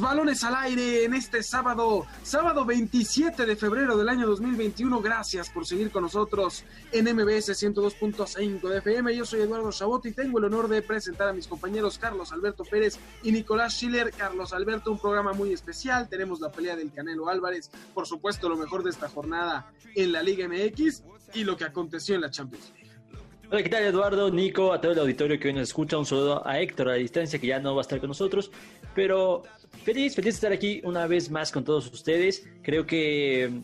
Balones al aire en este sábado, sábado 27 de febrero del año 2021. Gracias por seguir con nosotros en MBS 102.5 de FM. Yo soy Eduardo Chabot y tengo el honor de presentar a mis compañeros Carlos Alberto Pérez y Nicolás Schiller. Carlos Alberto, un programa muy especial. Tenemos la pelea del Canelo Álvarez, por supuesto, lo mejor de esta jornada en la Liga MX y lo que aconteció en la Champions League. Hola, ¿qué tal Eduardo, Nico, a todo el auditorio que hoy nos escucha? Un saludo a Héctor a distancia que ya no va a estar con nosotros, pero feliz, feliz de estar aquí una vez más con todos ustedes. Creo que mm,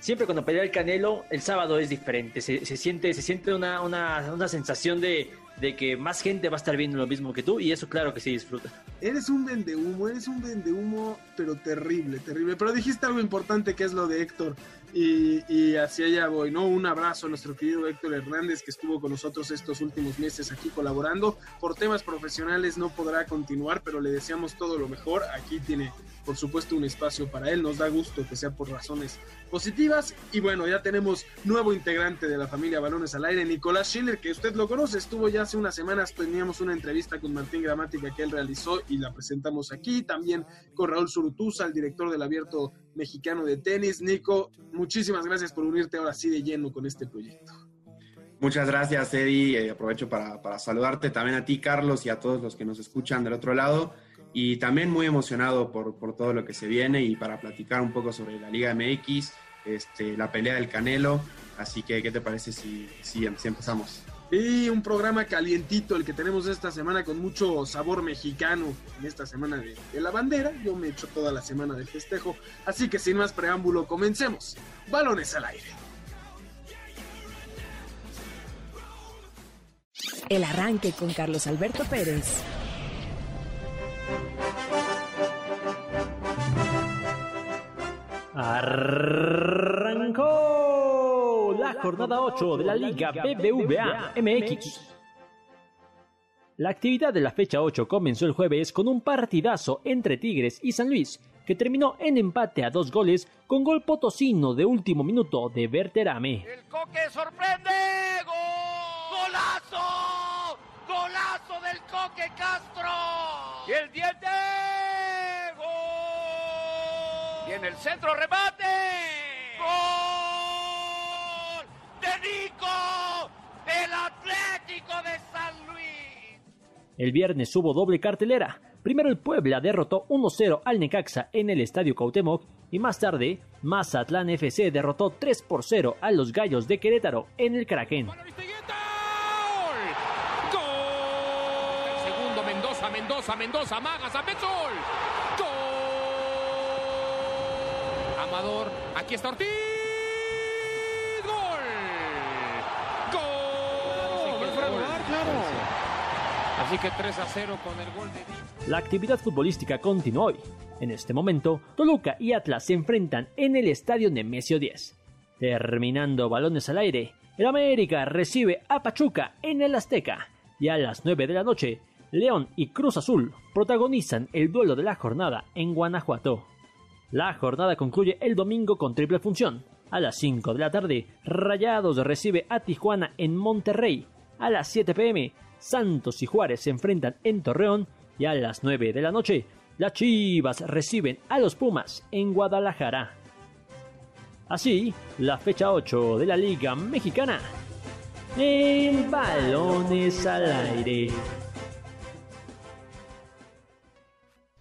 siempre cuando pelea el Canelo, el sábado es diferente, se, se siente, se siente una, una, una sensación de, de que más gente va a estar viendo lo mismo que tú y eso claro que sí disfruta. Eres un vendehumo, eres un vendehumo, pero terrible, terrible. Pero dijiste algo importante que es lo de Héctor. Y, y hacia allá voy, ¿no? Un abrazo a nuestro querido Héctor Hernández que estuvo con nosotros estos últimos meses aquí colaborando. Por temas profesionales no podrá continuar, pero le deseamos todo lo mejor. Aquí tiene, por supuesto, un espacio para él. Nos da gusto que sea por razones positivas. Y bueno, ya tenemos nuevo integrante de la familia Balones al Aire, Nicolás Schiller, que usted lo conoce. Estuvo ya hace unas semanas, teníamos una entrevista con Martín Gramática que él realizó y la presentamos aquí. También con Raúl Surutuza, el director del Abierto Mexicano de Tenis. Nico, muchísimas gracias por unirte ahora sí de lleno con este proyecto. Muchas gracias, Eddie. Eh, aprovecho para saludarte también a ti, Carlos, y a todos los que nos escuchan del otro lado. Y también muy emocionado por, por todo lo que se viene y para platicar un poco sobre la Liga MX, este, la pelea del Canelo. Así que, ¿qué te parece si, si, si empezamos? Y un programa calientito el que tenemos esta semana con mucho sabor mexicano en esta semana de, de la bandera. Yo me echo toda la semana de festejo. Así que sin más preámbulo, comencemos. Balones al aire. El arranque con Carlos Alberto Pérez. Arrancó la jornada 8 de la Liga BBVA MX. La actividad de la fecha 8 comenzó el jueves con un partidazo entre Tigres y San Luis, que terminó en empate a dos goles con gol potosino de último minuto de Berterame. El Coque sorprende. ¡Gol! ¡Golazo! ¡Golazo del Coque Castro! Y el diente. ¡Gol! Y en el centro remate. ¡Gol! ¡De Nico! ¡Del Atlético de San Luis! El viernes hubo doble cartelera. Primero el Puebla derrotó 1-0 al Necaxa en el Estadio Cuauhtémoc y más tarde Mazatlán FC derrotó 3 por 0 a los Gallos de Querétaro en el Kraken. Para Vistigueta. ¡Gol! ¡Gol! El segundo Mendoza, Mendoza, Mendoza, Maga, Zapezol. ¡Gol! Amador, aquí está Ortiz. ¡Gol! ¡Gol! Así que 3 a 0 con el gol de. La actividad futbolística continúa hoy. En este momento, Toluca y Atlas se enfrentan en el estadio Nemesio 10. Terminando balones al aire, el América recibe a Pachuca en el Azteca. Y a las 9 de la noche, León y Cruz Azul protagonizan el duelo de la jornada en Guanajuato. La jornada concluye el domingo con triple función. A las 5 de la tarde, Rayados recibe a Tijuana en Monterrey. A las 7 pm, Santos y Juárez se enfrentan en Torreón. Y a las 9 de la noche, las Chivas reciben a los Pumas en Guadalajara. Así, la fecha 8 de la Liga Mexicana. En balones al aire.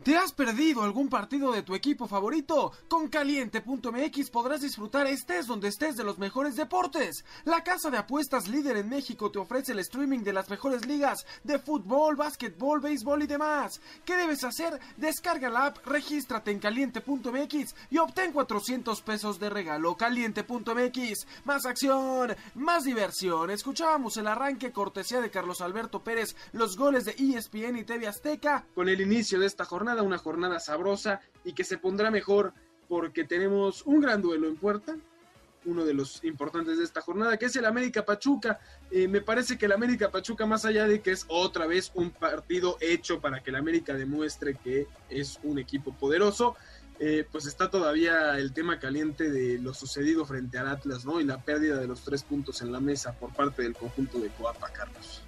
¿Te has perdido algún partido de tu equipo favorito? Con caliente.mx podrás disfrutar estés donde estés de los mejores deportes. La casa de apuestas líder en México te ofrece el streaming de las mejores ligas de fútbol, básquetbol, béisbol y demás. ¿Qué debes hacer? Descarga la app, regístrate en caliente.mx y obtén 400 pesos de regalo. Caliente.mx, más acción, más diversión. Escuchábamos el arranque cortesía de Carlos Alberto Pérez, los goles de ESPN y TV Azteca. Con el inicio de esta jornada, una jornada sabrosa y que se pondrá mejor porque tenemos un gran duelo en puerta, uno de los importantes de esta jornada, que es el América Pachuca. Eh, me parece que el América Pachuca, más allá de que es otra vez un partido hecho para que el América demuestre que es un equipo poderoso, eh, pues está todavía el tema caliente de lo sucedido frente al Atlas, ¿no? Y la pérdida de los tres puntos en la mesa por parte del conjunto de Coapa, Carlos.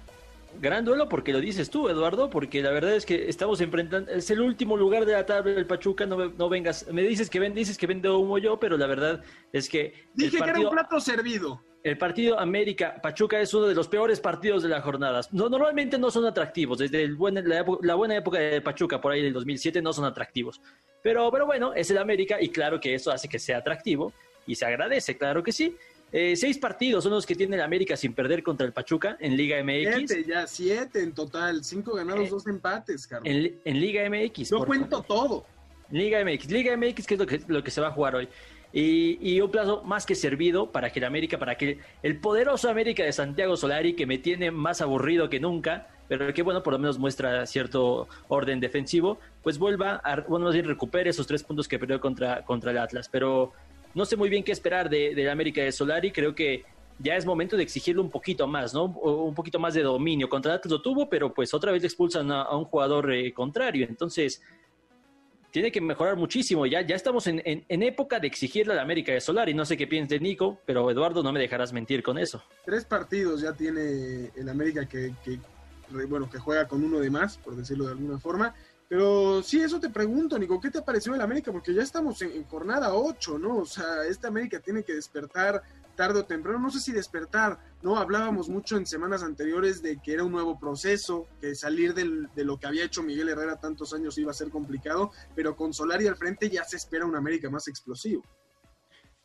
Gran duelo porque lo dices tú, Eduardo, porque la verdad es que estamos enfrentando, es el último lugar de la tabla del Pachuca, no, no vengas, me dices que ven, dices que vende humo yo, pero la verdad es que... Dije que era un plato servido. El partido América Pachuca es uno de los peores partidos de la jornada. No, normalmente no son atractivos. Desde el buen- la, la buena época de Pachuca, por ahí del 2007, no son atractivos. Pero, pero bueno, es el América y claro que eso hace que sea atractivo y se agradece, claro que sí. Eh, seis partidos son los que tiene el América sin perder contra el Pachuca en Liga MX. Siete ya, siete en total, cinco ganados, Eh, dos empates, Carlos. En, en Liga MX. Yo cuento todo. Liga MX. Liga MX, que es lo que, lo que se va a jugar hoy. Y, y un plazo más que servido para que el América, para que el poderoso América de Santiago Solari, que me tiene más aburrido que nunca, pero que bueno, por lo menos muestra cierto orden defensivo, pues vuelva a, bueno, más bien recupere esos tres puntos que perdió contra, contra el Atlas. Pero no sé muy bien qué esperar de, del América de Solari, creo que ya es momento de exigirle un poquito más, ¿no? Un poquito más de dominio. Contra lo tuvo, pero pues otra vez le expulsan a, un jugador eh, contrario. Entonces, tiene que mejorar muchísimo. Ya, estamos en época de exigirle a la América de Solari. No sé qué piense Nico, pero Eduardo, no me dejarás mentir con eso. Tres partidos ya tiene el América que, que, bueno, que juega con uno de más, por decirlo de alguna forma. Pero sí, eso te pregunto, Nico, ¿qué te pareció el América? Porque ya estamos en, jornada 8, ¿no? O sea, esta América tiene que despertar tarde o temprano, no sé si despertar, ¿no? Hablábamos mucho en semanas anteriores de que era un nuevo proceso, que salir del- de lo que había hecho Miguel Herrera tantos años iba a ser complicado, pero con Solari al frente ya se espera un América más explosivo.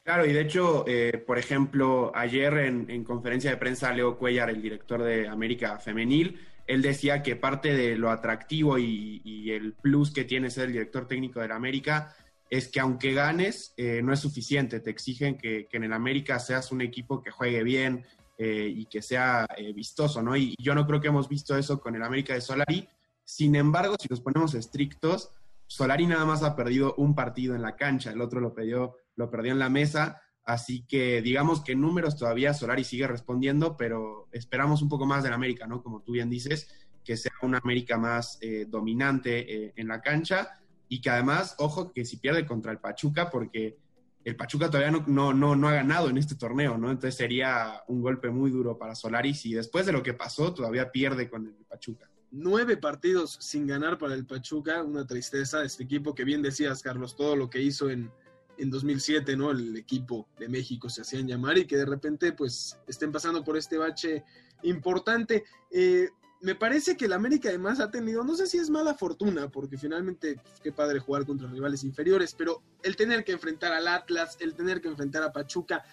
Claro, y de hecho, eh, por ejemplo, ayer en, en conferencia de prensa, Leo Cuellar, el director de América Femenil, él decía que parte de lo atractivo y, el plus que tiene ser el director técnico de la América es que aunque ganes, eh, no es suficiente. Te exigen que, que en el América seas un equipo que juegue bien eh, y que sea eh, vistoso, ¿no? Y yo no creo que hemos visto eso con el América de Solari. Sin embargo, si nos ponemos estrictos, Solari nada más ha perdido un partido en la cancha, el otro lo perdió, lo perdió en la mesa, así que digamos que en números todavía Solari sigue respondiendo, pero esperamos un poco más del América, ¿no? Como tú bien dices, que sea una América más eh, dominante eh, en la cancha y que además, ojo, que si pierde contra el Pachuca, porque el Pachuca todavía no, no, no, ha ganado en este torneo, ¿no? Entonces sería un golpe muy duro para Solari si después de lo que pasó todavía pierde con el Pachuca. nueve partidos sin ganar para el Pachuca, una tristeza. Este equipo que bien decías, Carlos, todo lo que hizo en, en 2007, ¿no? El equipo de México se hacían llamar y que de repente, pues, estén pasando por este bache importante. Eh, me parece que el América además ha tenido, no sé si es mala fortuna, porque finalmente, pues, qué padre jugar contra rivales inferiores, pero el tener que enfrentar al Atlas, el tener que enfrentar a Pachuca,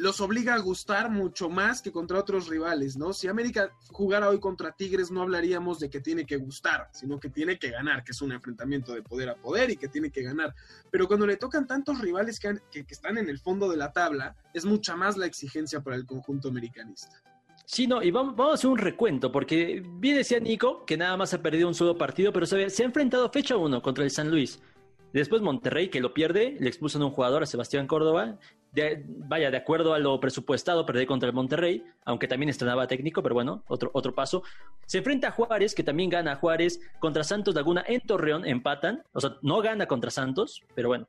los obliga a gustar mucho más que contra otros rivales, ¿no? Si América jugara hoy contra Tigres, no hablaríamos de que tiene que gustar, sino que tiene que ganar, que es un enfrentamiento de poder a poder y que tiene que ganar. Pero cuando le tocan tantos rivales que, han- que- que están en el fondo de la tabla, es mucha más la exigencia para el conjunto americanista. Sí, no, y vamos, vamos a hacer un recuento, porque bien decía Nico que nada más ha perdido un solo partido, pero se, se ha enfrentado fecha uno contra el San Luis. Después Monterrey, que lo pierde, le expulsan a un jugador, a Sebastián Córdoba. De- vaya, de acuerdo a lo presupuestado, perder contra el Monterrey, aunque también estrenaba técnico, pero bueno, otro, otro paso. Se enfrenta a Juárez, que también gana a Juárez, contra Santos Laguna en Torreón, empatan. O sea, no gana contra Santos, pero bueno.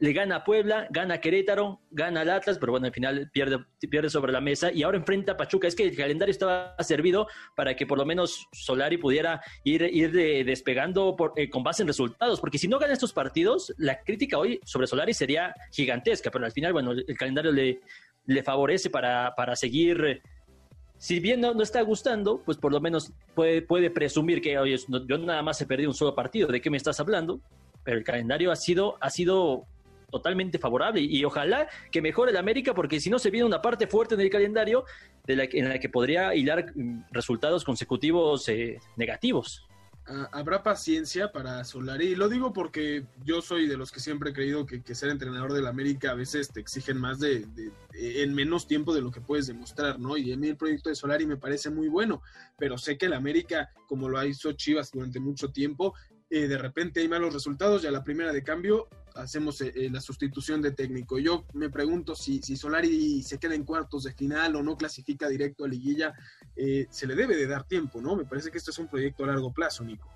Le gana a Puebla, gana a Querétaro, gana al Atlas, pero bueno, al final pierde, pierde sobre la mesa y ahora enfrenta a Pachuca. Es que el calendario estaba servido para que por lo menos Solari pudiera ir, ir de- despegando eh, con base en resultados, porque si no gana estos partidos, la crítica hoy sobre Solari sería gigantesca, pero al final, bueno, el, calendario le, le favorece para, para seguir si bien no, no está gustando, pues por lo menos puede, puede presumir que, oye, yo nada más he perdido un solo partido, ¿de qué me estás hablando? Pero el calendario ha sido, ha sido totalmente favorable y, ojalá que mejore el América porque si no se viene una parte fuerte en el calendario de la, en la que podría hilar mm, resultados consecutivos eh, negativos. Ah, habrá paciencia para Solari. Lo digo porque yo soy de los que siempre he creído que, ser entrenador del América a veces te exigen más de- en menos tiempo de lo que puedes demostrar, ¿no? Y a mí el proyecto de Solari me parece muy bueno, pero sé que el América, como lo hizo Chivas durante mucho tiempo, eh, de repente hay malos resultados y a la primera de cambio hacemos eh, eh, la sustitución de técnico. Yo me pregunto si, si Solari se queda en cuartos de final o no clasifica directo a liguilla, eh, se le debe de dar tiempo, ¿no? Me parece que esto es un proyecto a largo plazo, Nico.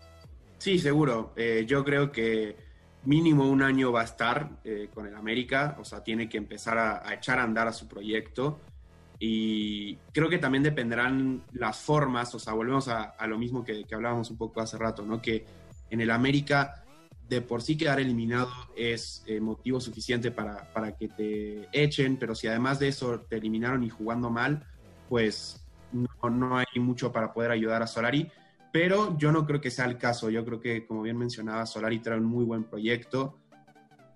Sí, seguro. Yo creo que mínimo un año va a estar con el América, o sea, tiene que empezar a, echar a andar a su proyecto y creo que también dependerán las formas, o sea, volvemos a, a lo mismo que, que hablábamos un poco hace rato, ¿no? Que en el América de por sí quedar eliminado es eh, motivo suficiente para, para que te echen, pero si además de eso te eliminaron y jugando mal, pues no, no hay mucho para poder ayudar a Solari. Pero yo no creo que sea el caso. Yo creo que, como bien mencionaba, Solari trae un muy buen proyecto.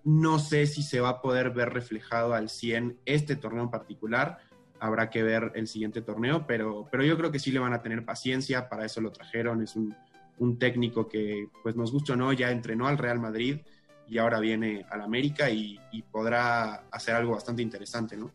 No sé si se va a poder ver reflejado al 100 este torneo en particular. Habrá que ver el siguiente torneo, pero, pero yo creo que sí le van a tener paciencia. Para eso lo trajeron. Es un, un técnico que, pues nos gusta o no, ya entrenó al Real Madrid y ahora viene al América y, podrá hacer algo bastante interesante, ¿no?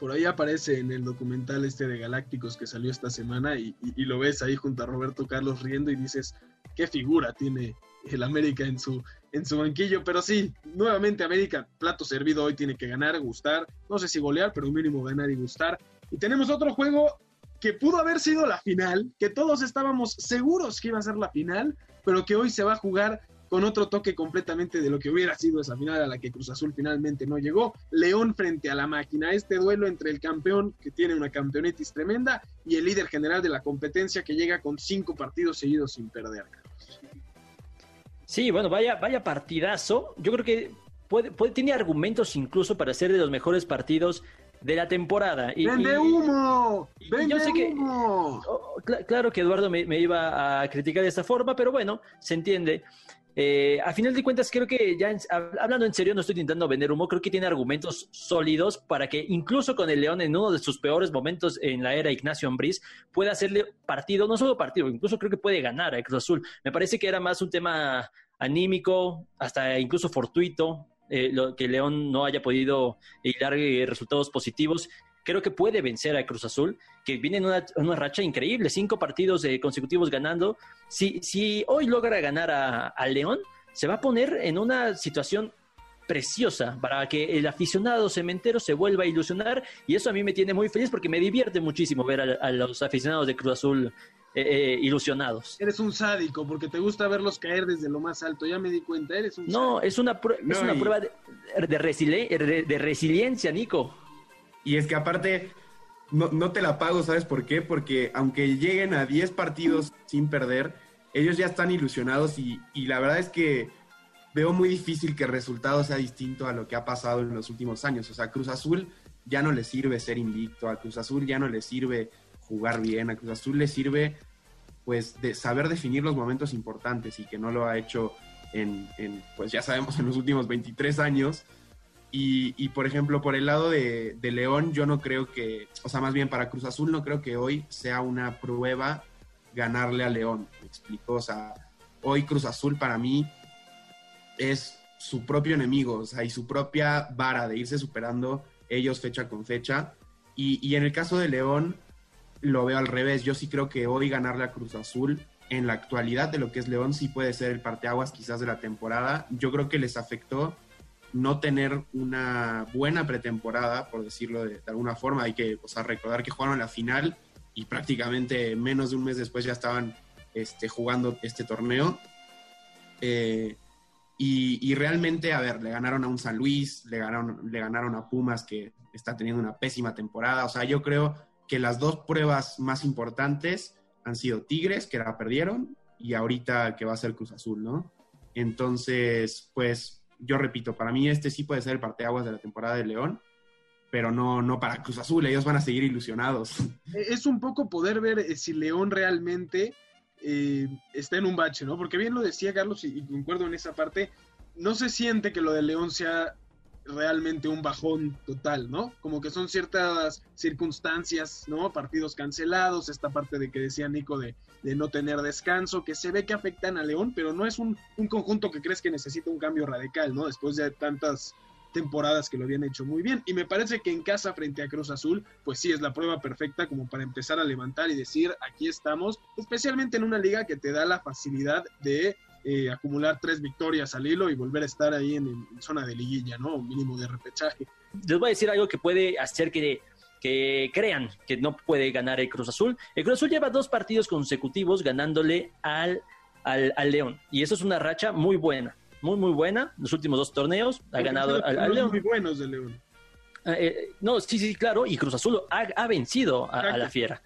Por ahí aparece en el documental este de Galácticos que salió esta semana y, y- y lo ves ahí junto a Roberto Carlos riendo y dices, qué figura tiene el América en su, en su banquillo. Pero sí, nuevamente América, plato servido hoy, tiene que ganar, gustar, no sé si golear, pero mínimo ganar y gustar. Y tenemos otro juego que pudo haber sido la final, que todos estábamos seguros que iba a ser la final, pero que hoy se va a jugar con otro toque completamente de lo que hubiera sido esa final a la que Cruz Azul finalmente no llegó. León frente a la máquina, este duelo entre el campeón que tiene una campeonitis tremenda y el líder general de la competencia que llega con cinco partidos seguidos sin perder. Sí, bueno, vaya, vaya partidazo. Yo creo que puede, puede- tiene argumentos incluso para ser de los mejores partidos de la temporada. Y, ¡Vende humo! y ¡Vende yo sé que- humo! Oh, cla- claro que Eduardo me, me iba a criticar de esta forma, pero bueno, se entiende. Eh, a final de cuentas, creo que ya en- hab- hablando en serio, no estoy intentando vender humo, creo que tiene argumentos sólidos para que incluso con el León en uno de sus peores momentos en la era Ignacio Ambriz pueda hacerle partido, no solo partido, incluso creo que puede ganar a Cruz Azul. Me parece que era más un tema anímico, hasta incluso fortuito, eh, lo, que León no haya podido hilar eh, resultados positivos. Creo que puede vencer a Cruz Azul, que viene en una, racha increíble, cinco partidos eh, consecutivos ganando. Si, si hoy logra ganar a, León, se va a poner en una situación preciosa para que el aficionado cementero se vuelva a ilusionar y eso a mí me tiene muy feliz porque me divierte muchísimo ver a los aficionados de Cruz Azul eh, eh, ilusionados. Eres un sádico porque te gusta verlos caer desde lo más alto. Ya me di cuenta, eres un No, es una, prue- es No, una y- prueba de, de resili- de- de resiliencia, Nico. Y es que aparte, no, no te la pago, ¿sabes por qué? Porque aunque lleguen a 10 partidos sin perder, ellos ya están ilusionados y, y la verdad es que veo muy difícil que el resultado sea distinto a lo que ha pasado en los últimos años. O sea, Cruz Azul ya no le sirve ser invicto, a Cruz Azul ya no le sirve jugar bien, a Cruz Azul le sirve pues de saber definir los momentos importantes y que no lo ha hecho en, en, pues ya sabemos, en los últimos 23 años. Y, y, por ejemplo, por el lado de, de León, yo no creo que, o sea, más bien para Cruz Azul, no creo que hoy sea una prueba ganarle a León. Me explico, o sea, hoy Cruz Azul para mí es su propio enemigo, o sea, y su propia vara de irse superando ellos fecha con fecha. Y, y en el caso de León, lo veo al revés. Yo sí creo que hoy ganarle a Cruz Azul, en la actualidad de lo que es León, sí puede ser el parteaguas quizás de la temporada. Yo creo que les afectó no tener una buena pretemporada, por decirlo de, alguna forma. Hay que o recordar que jugaron la final y prácticamente menos de un mes después ya estaban este, jugando este torneo. Eh, y, y, realmente, a ver, le ganaron a un San Luis, le ganaron, le ganaron a Pumas, que está teniendo una pésima temporada. O sea, yo creo que las dos pruebas más importantes han sido Tigres, que la perdieron, y ahorita que va a ser Cruz Azul, ¿no? Entonces, pues yo repito, para mí este sí puede ser el parteaguas de la temporada de León. pero no, no para Cruz Azul, ellos van a seguir ilusionados. Es un poco poder ver eh, si León realmente eh, está en un bache, ¿no? Porque bien lo decía Carlos y, y concuerdo en esa parte, no se siente que lo de León sea realmente un bajón total, ¿no? Como que son ciertas circunstancias, ¿no? Partidos cancelados, esta parte de que decía Nico de, de no tener descanso, que se ve que afectan a León, pero no es un, un conjunto que crees que necesita un cambio radical, ¿no? Después de tantas temporadas que lo habían hecho muy bien. Y me parece que en casa frente a Cruz Azul, pues sí es la prueba perfecta como para empezar a levantar y decir, aquí estamos, especialmente en una liga que te da la facilidad de eh, acumular tres victorias al hilo y volver a estar ahí en, en zona de liguilla, ¿no? Un mínimo de repechaje. Les voy a decir algo que puede hacer que, que crean que no puede ganar el Cruz Azul. El Cruz Azul lleva dos partidos consecutivos ganándole al, al, al León. Y eso es una racha muy buena. Muy, muy buena. Los últimos dos torneos ha ganado al, al León. Muy buenos de León. Eh, eh, no, sí, sí, claro. Y Cruz Azul ha, ha vencido a, a la Fiera.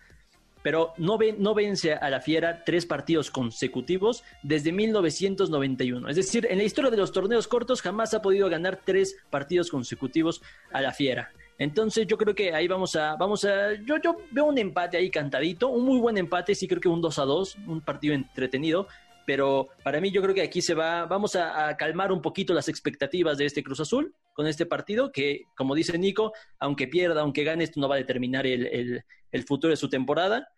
Pero no, ven, no vence a la Fiera tres partidos consecutivos desde 1991. Es decir, en la historia de los torneos cortos jamás ha podido ganar tres partidos consecutivos a la Fiera. Entonces yo creo que ahí vamos a, vamos a, yo, yo veo un empate ahí cantadito, un muy buen empate, sí creo que un 2 a 2, un partido entretenido, pero para mí yo creo que aquí se va, vamos a, calmar un poquito las expectativas de este Cruz Azul con este partido, que como dice Nico, aunque pierda, aunque gane, esto no va a determinar el, el futuro de su temporada,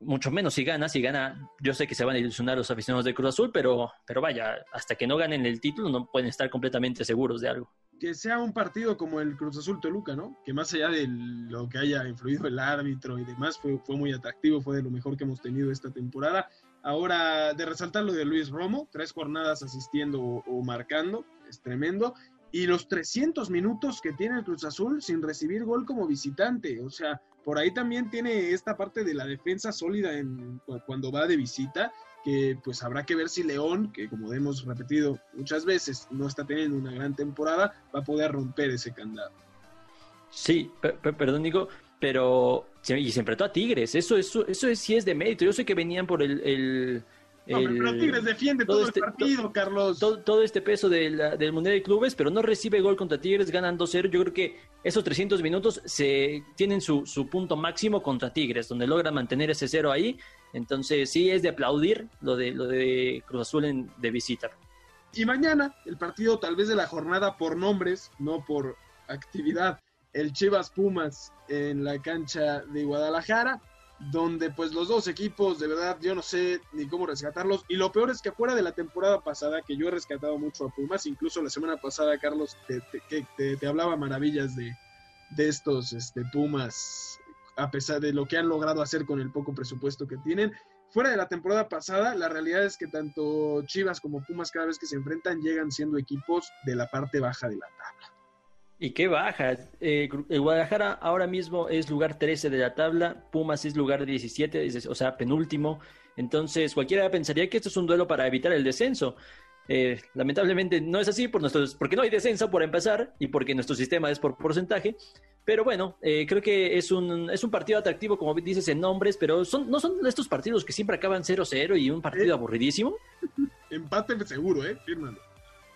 mucho menos si gana, si gana, yo sé que se van a ilusionar los aficionados de Cruz Azul, pero, pero vaya, hasta que no ganen el título no pueden estar completamente seguros de algo. Que sea un partido como el Cruz Azul Toluca, ¿no? Que más allá de lo que haya influido el árbitro y demás, fue, fue muy atractivo, fue de lo mejor que hemos tenido esta temporada. Ahora, de resaltar lo de Luis Romo, tres jornadas asistiendo o, o marcando, es tremendo. Y los 300 minutos que tiene el Cruz Azul sin recibir gol como visitante, o sea, por ahí también tiene esta parte de la defensa sólida en, cuando va de visita, que pues habrá que ver si León, que como hemos repetido muchas veces, no está teniendo una gran temporada, va a poder romper ese candado. Sí, per per perdón Nico, pero y se enfrentó a Tigres, eso, eso, eso es, sí es de mérito, yo sé que venían por el... el no, el, pero Tigres defiende todo, todo este, el partido, to, Carlos. Todo, todo, este peso de la, del Mundial de Clubes, pero no recibe gol contra Tigres, ganan 2-0. Yo creo que esos 300 minutos se tienen su, su, punto máximo contra Tigres, donde logran mantener ese cero ahí. Entonces, sí es de aplaudir lo de, lo de Cruz Azul en, de visita. Y mañana, el partido tal vez de la jornada por nombres, no por actividad. El Chivas Pumas en la cancha de Guadalajara donde pues los dos equipos, de verdad, yo no sé ni cómo rescatarlos. Y lo peor es que fuera de la temporada pasada, que yo he rescatado mucho a Pumas, incluso la semana pasada, Carlos, te, te, te, hablaba maravillas de, de estos este, Pumas, a pesar de lo que han logrado hacer con el poco presupuesto que tienen. Fuera de la temporada pasada, la realidad es que tanto Chivas como Pumas cada vez que se enfrentan llegan siendo equipos de la parte baja de la tabla. Y qué baja. Eh, el Guadalajara ahora mismo es lugar 13 de la tabla, Pumas es lugar 17, o sea, penúltimo. Entonces, cualquiera pensaría que esto es un duelo para evitar el descenso. Eh, lamentablemente no es así por nuestros, porque no hay descenso por empezar y porque nuestro sistema es por porcentaje. Pero bueno, eh, creo que es un, es un partido atractivo, como dices, en nombres, pero son, no son estos partidos que siempre acaban 0-0 y un partido aburridísimo. Empate seguro, ¿eh? Fírmalo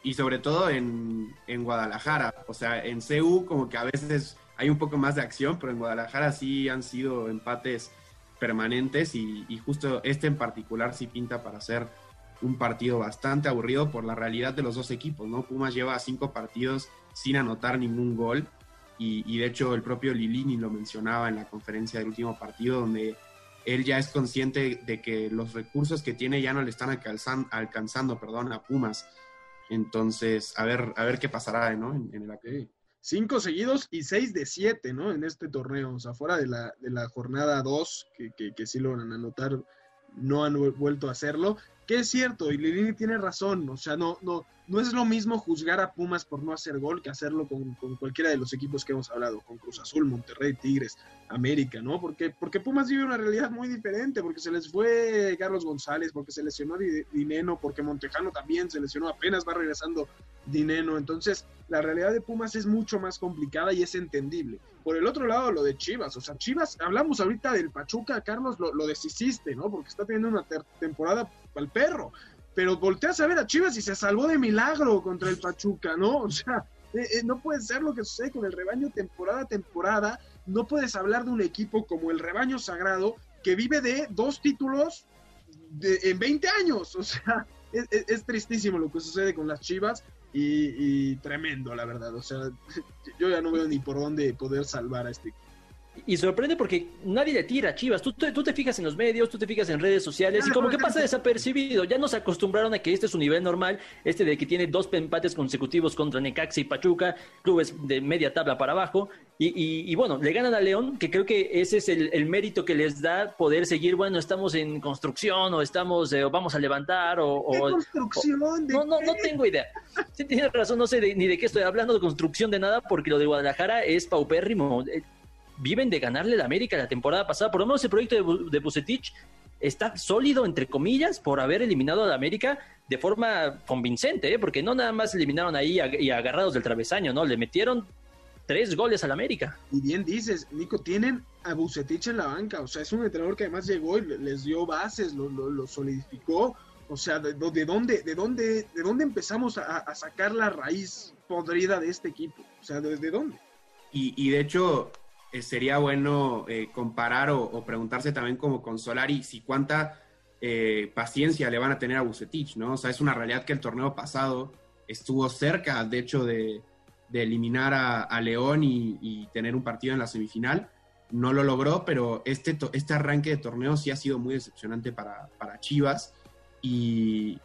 y sobre todo en, en, Guadalajara. O sea, en CU como que a veces hay un poco más de acción, pero en Guadalajara sí han sido empates permanentes y, justo este en particular sí pinta para ser un partido bastante aburrido por la realidad de los dos equipos, ¿no? Pumas lleva cinco partidos sin anotar ningún gol y, y de hecho el propio Lilini lo mencionaba en la conferencia del último partido donde él ya es consciente de que los recursos que tiene ya no le están alcanzando, alcanzando perdón, a Pumas entonces, a ver, a ver qué pasará, ¿no? En, el okay. Cinco seguidos y seis de siete, ¿no? En este torneo. O sea, fuera de la, de la jornada dos, que, que, que sí logran anotar, no han vuelto a hacerlo. Que es cierto, y Lilini tiene razón. O sea, no, no, no es lo mismo juzgar a Pumas por no hacer gol que hacerlo con, con, cualquiera de los equipos que hemos hablado, con Cruz Azul, Monterrey, Tigres, América, ¿no? Porque, porque Pumas vive una realidad muy diferente, porque se les fue Carlos González, porque se lesionó Dineno, porque Montejano también se lesionó, apenas va regresando Dineno. Entonces, la realidad de Pumas es mucho más complicada y es entendible. Por el otro lado, lo de Chivas, o sea, Chivas, hablamos ahorita del Pachuca, Carlos, lo, lo deshiciste, ¿no? Porque está teniendo una temporada al perro pero volteas a ver a Chivas y se salvó de milagro contra el Pachuca, ¿no? O sea, Eh, eh, no puede ser lo que sucede con el rebaño temporada a temporada. No puedes hablar de un equipo como el rebaño sagrado que vive de dos títulos de- en 20 años. O sea, es, tristísimo lo que sucede con las Chivas y, y tremendo, la verdad. O sea, yo ya no veo ni por dónde poder salvar a este equipo. Y sorprende porque nadie le tira a Chivas. Tú, te- tú te fijas en los medios, tú te fijas en redes sociales y como que pasa desapercibido. Ya nos acostumbraron a que este es su nivel normal, este de que tiene dos empates consecutivos contra Necaxa y Pachuca, clubes de media tabla para abajo. Y, y- y bueno, le ganan a León, que creo que ese es el, el mérito que les da poder seguir, bueno, estamos en construcción o estamos, eh, o vamos a levantar o... ¿Qué o- construcción? ¿De no, no, no tengo idea. Sí, tienes razón, no sé de- ni de qué estoy hablando de construcción de nada, porque lo de Guadalajara es paupérrimo. Viven de ganarle la América la temporada pasada. Por lo menos el proyecto de, de Bucetich está sólido, entre comillas, por haber eliminado a la América de forma convincente, ¿eh? porque no nada más eliminaron ahí y agarrados del travesaño, ¿no? Le metieron tres goles a la América. Y bien dices, Nico, tienen a Bucetich en la banca. O sea, es un entrenador que además llegó y le- les dio bases, lo, lo- lo solidificó. O sea, ¿de, de dónde, de, dónde, ¿de dónde empezamos a, a sacar la raíz podrida de este equipo? O sea, ¿desde dónde? Y, y de hecho, eh, sería bueno eh, comparar o, preguntarse también como con Solari si cuánta eh, paciencia le van a tener a Bucetich, ¿no? O sea, es una realidad que el torneo pasado estuvo cerca, de hecho, de, eliminar a, León y, y tener un partido en la semifinal. No lo logró, pero este, este arranque de torneo sí ha sido muy decepcionante para, para Chivas. Y,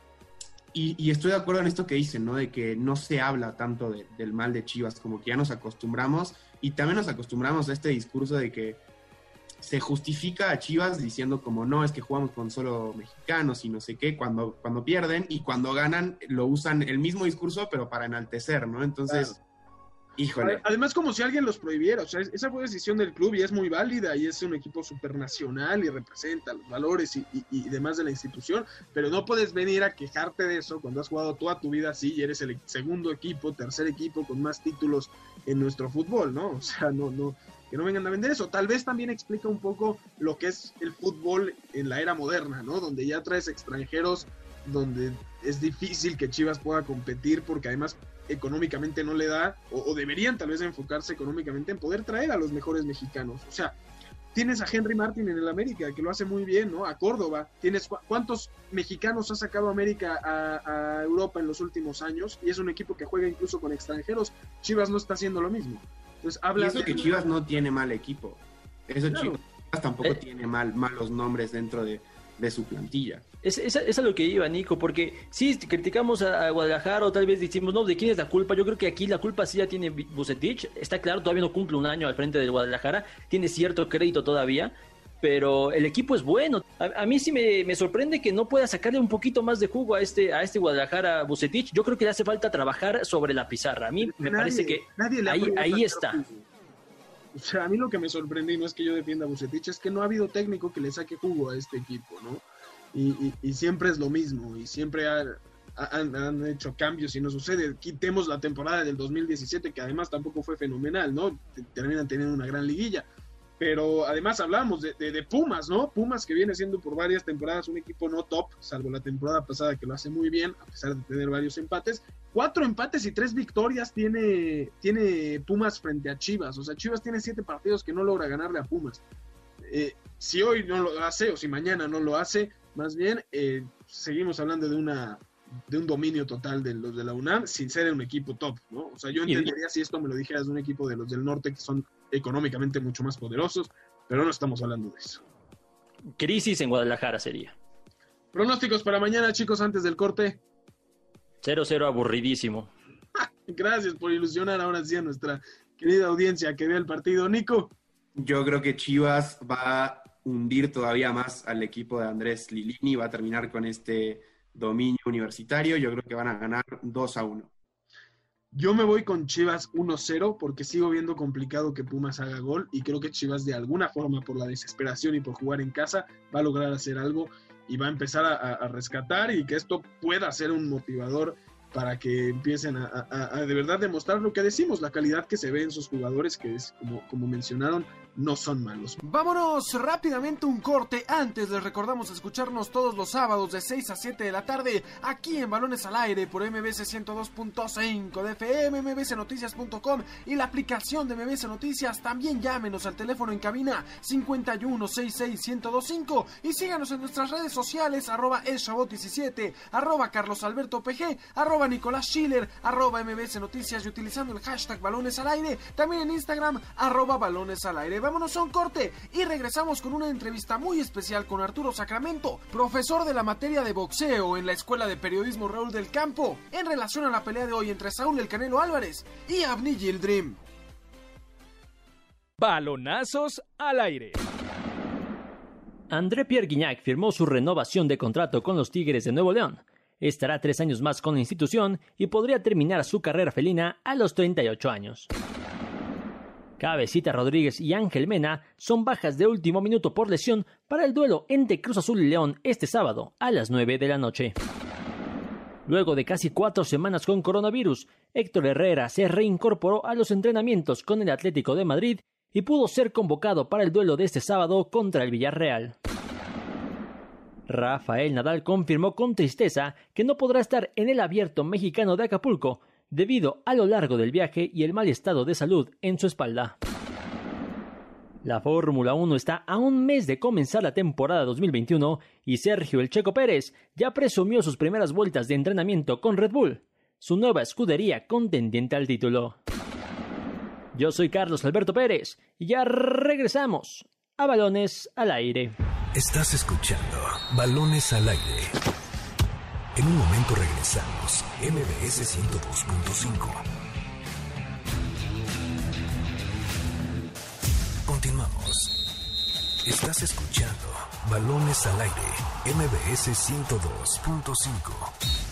y, y estoy de acuerdo en esto que dicen, ¿no? De que no se habla tanto de- del mal de Chivas, como que ya nos acostumbramos y también nos acostumbramos a este discurso de que se justifica a Chivas diciendo como no, es que jugamos con solo mexicanos y no sé qué, cuando, cuando pierden y cuando ganan lo usan el mismo discurso pero para enaltecer, ¿no? Entonces, híjole. Además, como si alguien los prohibiera. O sea, es- esa fue decisión del club y es muy válida y es un equipo supernacional y representa los valores y, y- y demás de la institución. Pero no puedes venir a quejarte de eso cuando has jugado toda tu vida así y eres el segundo equipo, tercer equipo con más títulos en nuestro fútbol, ¿no? O sea, no, no, que no vengan a vender eso. Tal vez también explica un poco lo que es el fútbol en la era moderna, ¿no? Donde ya traes extranjeros, donde es difícil que Chivas pueda competir porque además económicamente no le da, o, o deberían tal vez enfocarse económicamente en poder traer a los mejores mexicanos. O sea, tienes a Henry Martin en el América, que lo hace muy bien, ¿no? A Córdoba. Tienes cu- cuántos mexicanos ha sacado América a, a Europa en los últimos años y es un equipo que juega incluso con extranjeros. Chivas no está haciendo lo mismo. Entonces Y habla eso que Chivas no tiene mal equipo. Eso Claro. Chivas tampoco Eh. tiene mal, malos nombres dentro de, de su plantilla. Es, es, es a lo que iba, Nico, porque sí criticamos a, a Guadalajara o tal vez decimos, no, ¿de quién es la culpa? Yo creo que aquí la culpa sí la tiene Bucetich. Está claro, todavía no cumple un año al frente del Guadalajara, tiene cierto crédito todavía, pero el equipo es bueno. A, a mí sí me, me sorprende que no pueda sacarle un poquito más de jugo a este, a este Guadalajara Bucetich. Yo creo que le hace falta trabajar sobre la pizarra. A mí me Nadie- parece que nadie ahí, ahí está. jugo. O sea, a mí lo que me sorprende, y no es que yo defienda a Bucetich, es que no ha habido técnico que le saque jugo a este equipo, ¿no? Y, y- y siempre es lo mismo, y siempre ha- ha- han, han hecho cambios y no sucede. Quitemos la temporada del 2017, que además tampoco fue fenomenal, ¿no? Te- Terminan teniendo una gran liguilla. Pero además hablamos de, de- de Pumas, ¿no? Pumas que viene siendo por varias temporadas un equipo no top, salvo la temporada pasada que lo hace muy bien, a pesar de tener varios empates. Cuatro empates y tres victorias tiene, tiene Pumas frente a Chivas. O sea, Chivas tiene siete partidos que no logra ganarle a Pumas. Eh, si hoy no lo hace o si mañana no lo hace, más bien eh, seguimos hablando de una de un dominio total de los de la UNAM sin ser un equipo top, ¿no? O sea, yo entendería si esto me lo dijeras de un equipo de los del norte que son económicamente mucho más poderosos, pero no estamos hablando de eso. Crisis en Guadalajara sería. Pronósticos para mañana, chicos, antes del corte. 0-0 aburridísimo. Gracias por ilusionar ahora sí a nuestra querida audiencia que vea el partido. Nico, Yo creo que Chivas va a hundir todavía más al equipo de Andrés Lilini, va a terminar con este dominio universitario. Yo creo que van a ganar 2 a 1. Yo me voy con Chivas 1-0 porque sigo viendo complicado que Pumas haga gol y creo que Chivas de alguna forma por la desesperación y por jugar en casa va a lograr hacer algo y va a empezar a, rescatar y que esto pueda ser un motivador para que empiecen a, a- a de verdad demostrar lo que decimos, la calidad que se ve en sus jugadores, que es como, como mencionaron, no son malos. Vámonos rápidamente un corte. Antes les recordamos escucharnos todos los sábados de 6 a 7 de la tarde aquí en Balones al Aire por MBC 102.5 de FM, mbcnoticias.com y la aplicación de MBC Noticias. También llámenos al teléfono en cabina 51661025 y síganos en nuestras redes sociales arroba elshabot17, arroba carlosalbertopg, arroba Nicolás Schiller, arroba MBC Noticias y utilizando el hashtag Balones al Aire. También en Instagram arroba Balones al Aire vámonos a un corte y regresamos con una entrevista muy especial con Arturo Sacramento, profesor de la materia de boxeo en la Escuela de Periodismo Raúl del Campo, en relación a la pelea de hoy entre Saúl El Canelo Álvarez y Abni Gildrim. Balonazos al aire. André Pierre Guignac firmó su renovación de contrato con los Tigres de Nuevo León. Estará tres años más con la institución y podría terminar su carrera felina a los 38 años. Cabecita Rodríguez y Ángel Mena son bajas de último minuto por lesión para el duelo entre Cruz Azul y León este sábado a las 9 de la noche. Luego de casi cuatro semanas con coronavirus, Héctor Herrera se reincorporó a los entrenamientos con el Atlético de Madrid y pudo ser convocado para el duelo de este sábado contra el Villarreal. Rafael Nadal confirmó con tristeza que no podrá estar en el abierto mexicano de Acapulco debido a lo largo del viaje y el mal estado de salud en su espalda. La Fórmula 1 está a un mes de comenzar la temporada 2021 y Sergio El Checo Pérez ya presumió sus primeras vueltas de entrenamiento con Red Bull, su nueva escudería contendiente al título. Yo soy Carlos Alberto Pérez y ya regresamos a Balones al Aire. Estás escuchando Balones al Aire. En un momento regresamos. MBS 102.5. Continuamos. Estás escuchando Balones al Aire. MBS 102.5.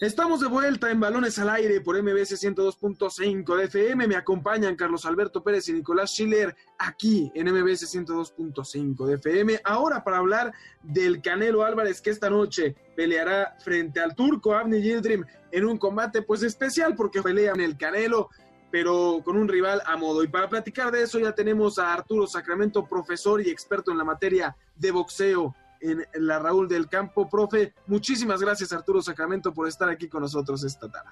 Estamos de vuelta en Balones al Aire por MBS 102.5 de FM. Me acompañan Carlos Alberto Pérez y Nicolás Schiller aquí en MBS 102.5 de FM. Ahora para hablar del Canelo Álvarez que esta noche peleará frente al turco Abni Yildirim en un combate pues especial porque pelea en el Canelo pero con un rival a modo. Y para platicar de eso ya tenemos a Arturo Sacramento, profesor y experto en la materia de boxeo en la Raúl del Campo. Profe, muchísimas gracias Arturo Sacramento por estar aquí con nosotros esta tarde.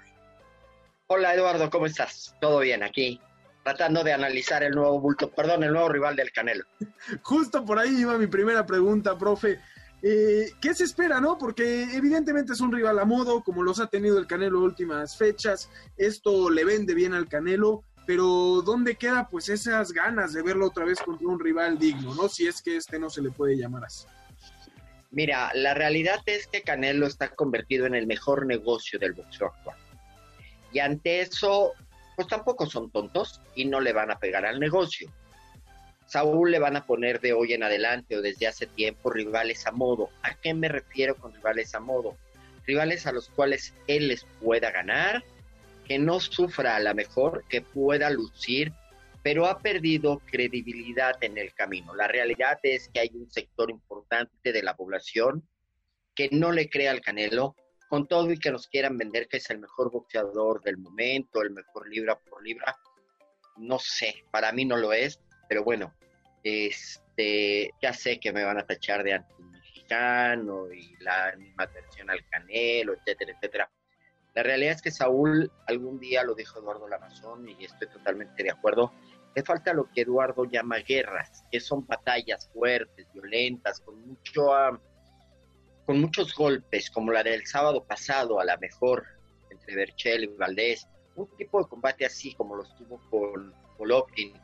Hola Eduardo, ¿cómo estás? ¿Todo bien aquí? Tratando de analizar el nuevo bulto, perdón, el nuevo rival del Canelo. Justo por ahí iba mi primera pregunta, profe. Eh, ¿Qué se espera, no? Porque evidentemente es un rival a modo, como los ha tenido el Canelo últimas fechas. Esto le vende bien al Canelo, pero ¿dónde queda pues esas ganas de verlo otra vez contra un rival digno, no? Si es que este no se le puede llamar así. Mira, la realidad es que Canelo está convertido en el mejor negocio del boxeo actual. Y ante eso, pues tampoco son tontos y no le van a pegar al negocio. Saúl le van a poner de hoy en adelante o desde hace tiempo rivales a modo. ¿A qué me refiero con rivales a modo? Rivales a los cuales él les pueda ganar, que no sufra a la mejor, que pueda lucir pero ha perdido credibilidad en el camino. La realidad es que hay un sector importante de la población que no le cree al Canelo, con todo y que nos quieran vender que es el mejor boxeador del momento, el mejor libra por libra. No sé, para mí no lo es, pero bueno, este, ya sé que me van a tachar de anti-mexicano y la animación al Canelo, etcétera, etcétera. La realidad es que Saúl algún día lo dijo Eduardo Lamazón y estoy totalmente de acuerdo. Le falta lo que Eduardo llama guerras, que son batallas fuertes, violentas, con mucho, con muchos golpes, como la del sábado pasado, a la mejor entre Berchel y Valdés. Un tipo de combate así como lo estuvo con Golovkin.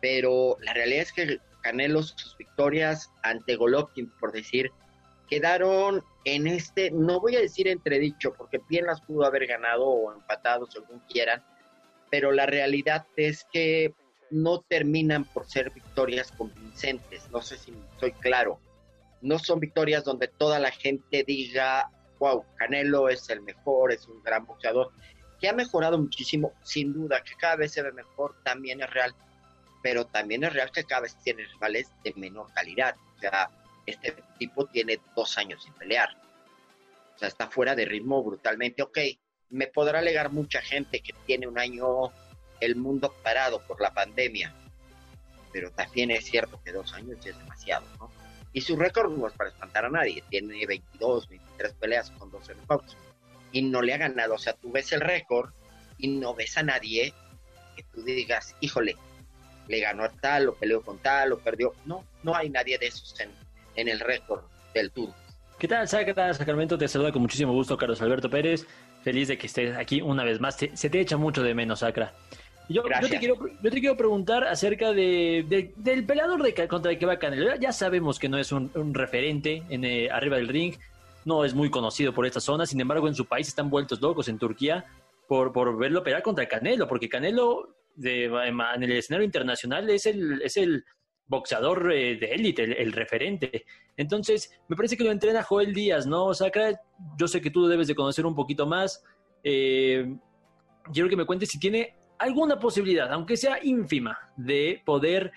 Pero la realidad es que Canelo, sus victorias ante Golovkin, por decir, quedaron en este, no voy a decir entredicho, porque bien las pudo haber ganado o empatado, según quieran, pero la realidad es que no terminan por ser victorias convincentes. No sé si soy claro. No son victorias donde toda la gente diga, wow, Canelo es el mejor, es un gran boxeador, que ha mejorado muchísimo, sin duda, que cada vez se ve mejor, también es real, pero también es real que cada vez tiene rivales de menor calidad. O sea, este tipo tiene dos años sin pelear. O sea, está fuera de ritmo brutalmente. Ok, me podrá alegar mucha gente que tiene un año el mundo parado por la pandemia, pero también es cierto que dos años ya es demasiado, ¿no? Y su récord no es para espantar a nadie, tiene 22, 23 peleas con 12 knockouts y no le ha ganado, o sea, tú ves el récord y no ves a nadie que tú digas, híjole, le ganó a tal, o peleó con tal, o perdió. No, no hay nadie de esos en, en el récord del Tour. ¿Qué tal, tal, Sacramento? Te saluda con muchísimo gusto Carlos Alberto Pérez. Feliz de que estés aquí una vez más. Te- se te echa mucho de menos, Sacra. Yo, yo, te quiero, yo te quiero preguntar acerca de, de- del peleador de, contra el que va Canelo. Ya- Ya sabemos que no es un, un referente en, eh, arriba del ring, no es muy conocido por esta zona, sin embargo en su país están vueltos locos en Turquía por, por verlo pelear contra Canelo, porque Canelo de- en el escenario internacional es el, es el boxeador eh, de élite, el, referente. Entonces, me parece que lo entrena Joel Díaz, ¿no? Sacra, yo sé que tú debes de conocer un poquito más. Eh, quiero que me cuentes si tiene alguna posibilidad, aunque sea ínfima, de poder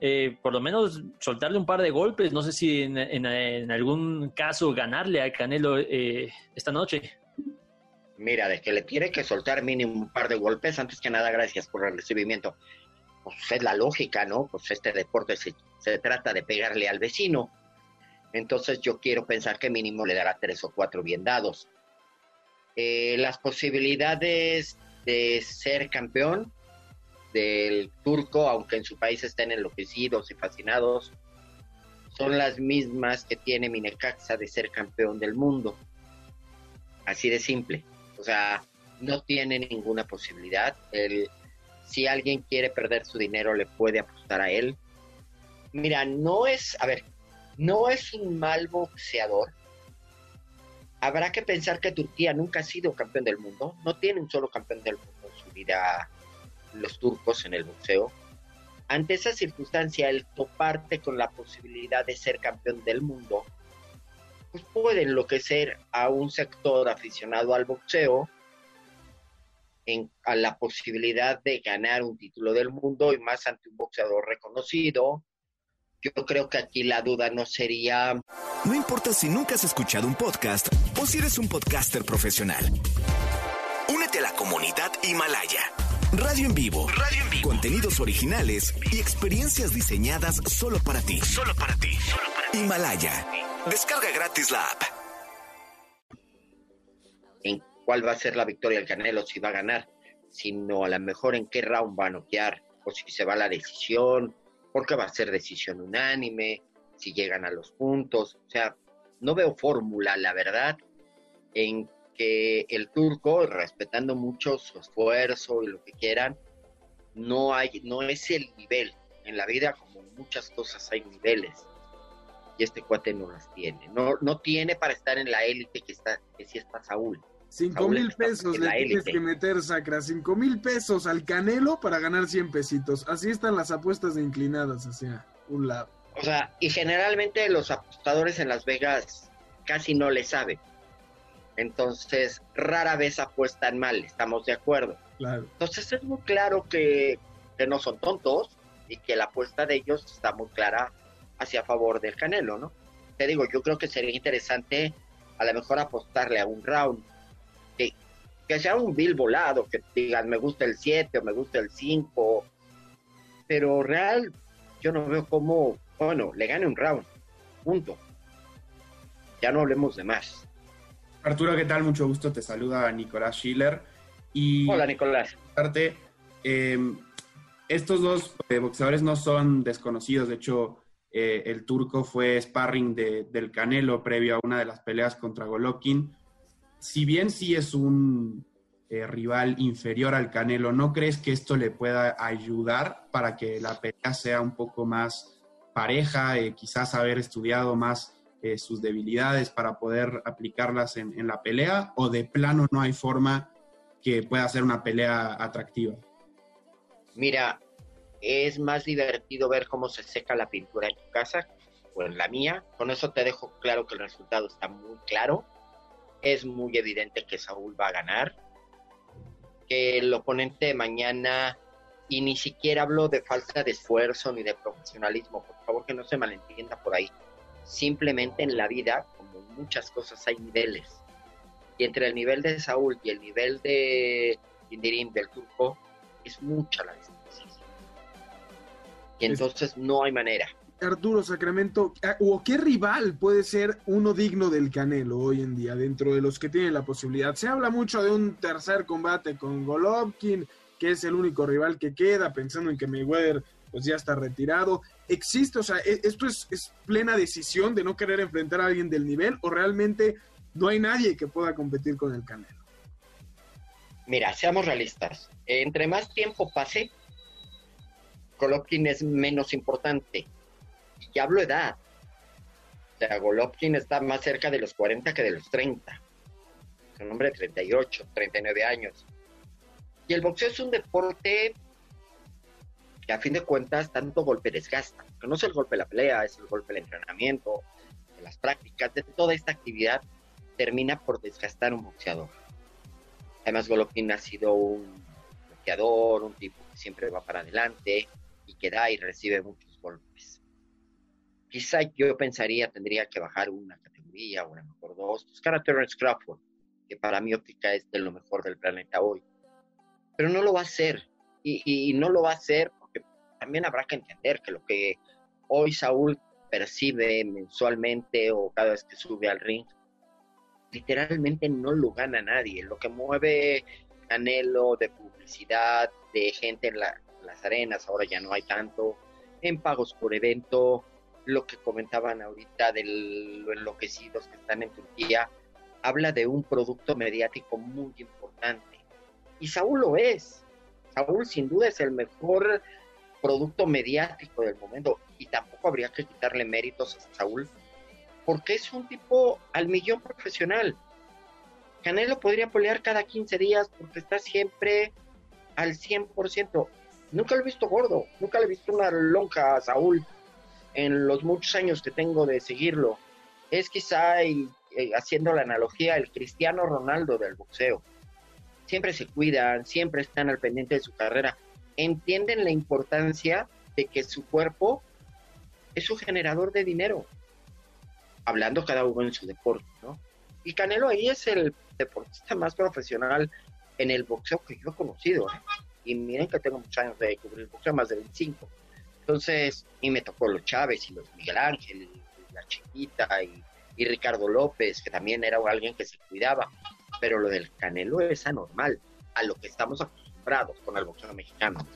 eh, por lo menos soltarle un par de golpes. No sé si en, en- en algún caso ganarle a Canelo eh, esta noche. Mira, de que le tiene que soltar mínimo un par de golpes, antes que nada, gracias por el recibimiento. Pues es la lógica, ¿no? Pues este deporte se, se trata de pegarle al vecino. Entonces yo quiero pensar que mínimo le dará tres o cuatro bien dados. Eh, las posibilidades de ser campeón del turco, aunque en su país estén enloquecidos y fascinados, son las mismas que tiene Minecaxa de ser campeón del mundo. Así de simple. O sea, no tiene ninguna posibilidad. El, si alguien quiere perder su dinero, le puede apostar a él. Mira, no es, a ver, no es un mal boxeador. Habrá que pensar que Turquía nunca ha sido campeón del mundo. No tiene un solo campeón del mundo en su vida los turcos en el boxeo. Ante esa circunstancia, el toparte con la posibilidad de ser campeón del mundo, pues puede enloquecer a un sector aficionado al boxeo en, a la posibilidad de ganar un título del mundo y más ante un boxeador reconocido. Yo creo que aquí la duda no sería No importa si nunca has escuchado un podcast o si eres un podcaster profesional. Únete a la comunidad Himalaya. Radio en vivo. Radio en vivo. Contenidos originales y experiencias diseñadas solo para ti. Solo para ti. Himalaya. Descarga gratis la app. Cuál va a ser la victoria del Canelo, si va a ganar, sino a lo mejor en qué round va a noquear, o si se va a la decisión, porque va a ser decisión unánime, si llegan a los puntos. O sea, no veo fórmula, la verdad, en que el turco, respetando mucho su esfuerzo y lo que quieran, no hay, no es el nivel. En la vida, como en muchas cosas, hay niveles. Y este cuate no las tiene. No, no tiene para estar en la élite que está, que sí está Saúl. Cinco mil pesos le tienes que meter, Sacra. Cinco mil pesos al Canelo para ganar 100 pesitos. Así están las apuestas de inclinadas hacia un lado. O sea, y generalmente los apostadores en Las Vegas casi no le saben. Entonces, rara vez apuestan mal, estamos de acuerdo. Claro. Entonces es muy claro que, que no son tontos y que la apuesta de ellos está muy clara hacia favor del Canelo, ¿no? Te digo, yo creo que sería interesante a lo mejor apostarle a un round, que sea un bill volado, que digan me gusta el 7 o me gusta el 5, pero real, yo no veo cómo, bueno, le gane un round, punto. Ya no hablemos de más. Arturo, ¿qué tal? Mucho gusto. Te saluda Nicolás Schiller. Y Hola, Nicolás. Eh, estos dos eh, boxeadores no son desconocidos. De hecho, eh, el turco fue sparring de- del Canelo previo a una de las peleas contra Golovkin. Si bien sí es un eh, rival inferior al Canelo, ¿no crees que esto le pueda ayudar para que la pelea sea un poco más pareja? eh, quizás haber estudiado más eh, sus debilidades para poder aplicarlas en, en la pelea, o de plano no hay forma que pueda ser una pelea atractiva. Mira, es más divertido ver cómo se seca la pintura en tu casa o en la mía. Con eso te dejo claro que el resultado está muy claro. Es muy evidente que Saúl va a ganar. Que el oponente mañana, y ni siquiera hablo de falta de esfuerzo ni de profesionalismo, por favor que no se malentienda por ahí. Simplemente en la vida, como en muchas cosas, hay niveles. Y entre el nivel de Saúl y el nivel de Indirim del turco, es mucha la distancia. Y entonces no hay manera. Arturo Sacramento, ah, ¿o qué rival puede ser uno digno del Canelo hoy en día dentro de los que tienen la posibilidad? Se habla mucho de un tercer combate con Golovkin, que es el único rival que queda, pensando en que Mayweather pues ya está retirado. ¿Existe, o sea, e- esto es, es plena decisión de no querer enfrentar a alguien del nivel o realmente no hay nadie que pueda competir con el Canelo? Mira, seamos realistas. Entre más tiempo pase, Golovkin es menos importante. Y hablo edad. O sea, Golovkin está más cerca de los 40 que de los 30. Es un hombre de 38, 39 años. Y el boxeo es un deporte que a fin de cuentas tanto golpe desgasta. Que no es el golpe de la pelea, es el golpe del entrenamiento, de las prácticas, de toda esta actividad termina por desgastar un boxeador. Además, Golovkin ha sido un bloqueador, un tipo que siempre va para adelante y que da y recibe muchos. Quizá yo pensaría tendría que bajar una categoría, o a lo mejor dos, buscar a Terence Crawford, que para mi óptica es de lo mejor del planeta hoy. Pero no lo va a hacer. Y, y no lo va a hacer porque también habrá que entender que lo que hoy Saúl percibe mensualmente o cada vez que sube al ring, literalmente no lo gana nadie. Lo que mueve Canelo de publicidad, de gente en la- las arenas, ahora ya no hay tanto, en pagos por evento, lo que comentaban ahorita de lo enloquecidos que están en Turquía, habla de un producto mediático muy importante. Y Saúl lo es. Saúl sin duda es el mejor producto mediático del momento y tampoco habría que quitarle méritos a Saúl porque es un tipo al millón profesional. Canelo podría pelear cada 15 días porque está siempre al 100%. Nunca lo he visto gordo, nunca le he visto una lonja a Saúl en los muchos años que tengo de seguirlo. Es quizá, eh, haciendo la analogía, el Cristiano Ronaldo del boxeo. Siempre se cuidan, siempre están al pendiente de su carrera. Entienden la importancia de que su cuerpo es un generador de dinero hablando cada uno en su deporte, ¿no? Y Canelo ahí es el deportista más profesional en el boxeo que yo he conocido, ¿eh? Y miren que tengo muchos años de cubrir boxeo, más de 25. Entonces, y me tocó los Chávez y los Miguel Ángel, y la Chiquita y, Ricardo López, que también era alguien que se cuidaba. Pero lo del Canelo es anormal, a lo que estamos acostumbrados con el boxeo mexicano.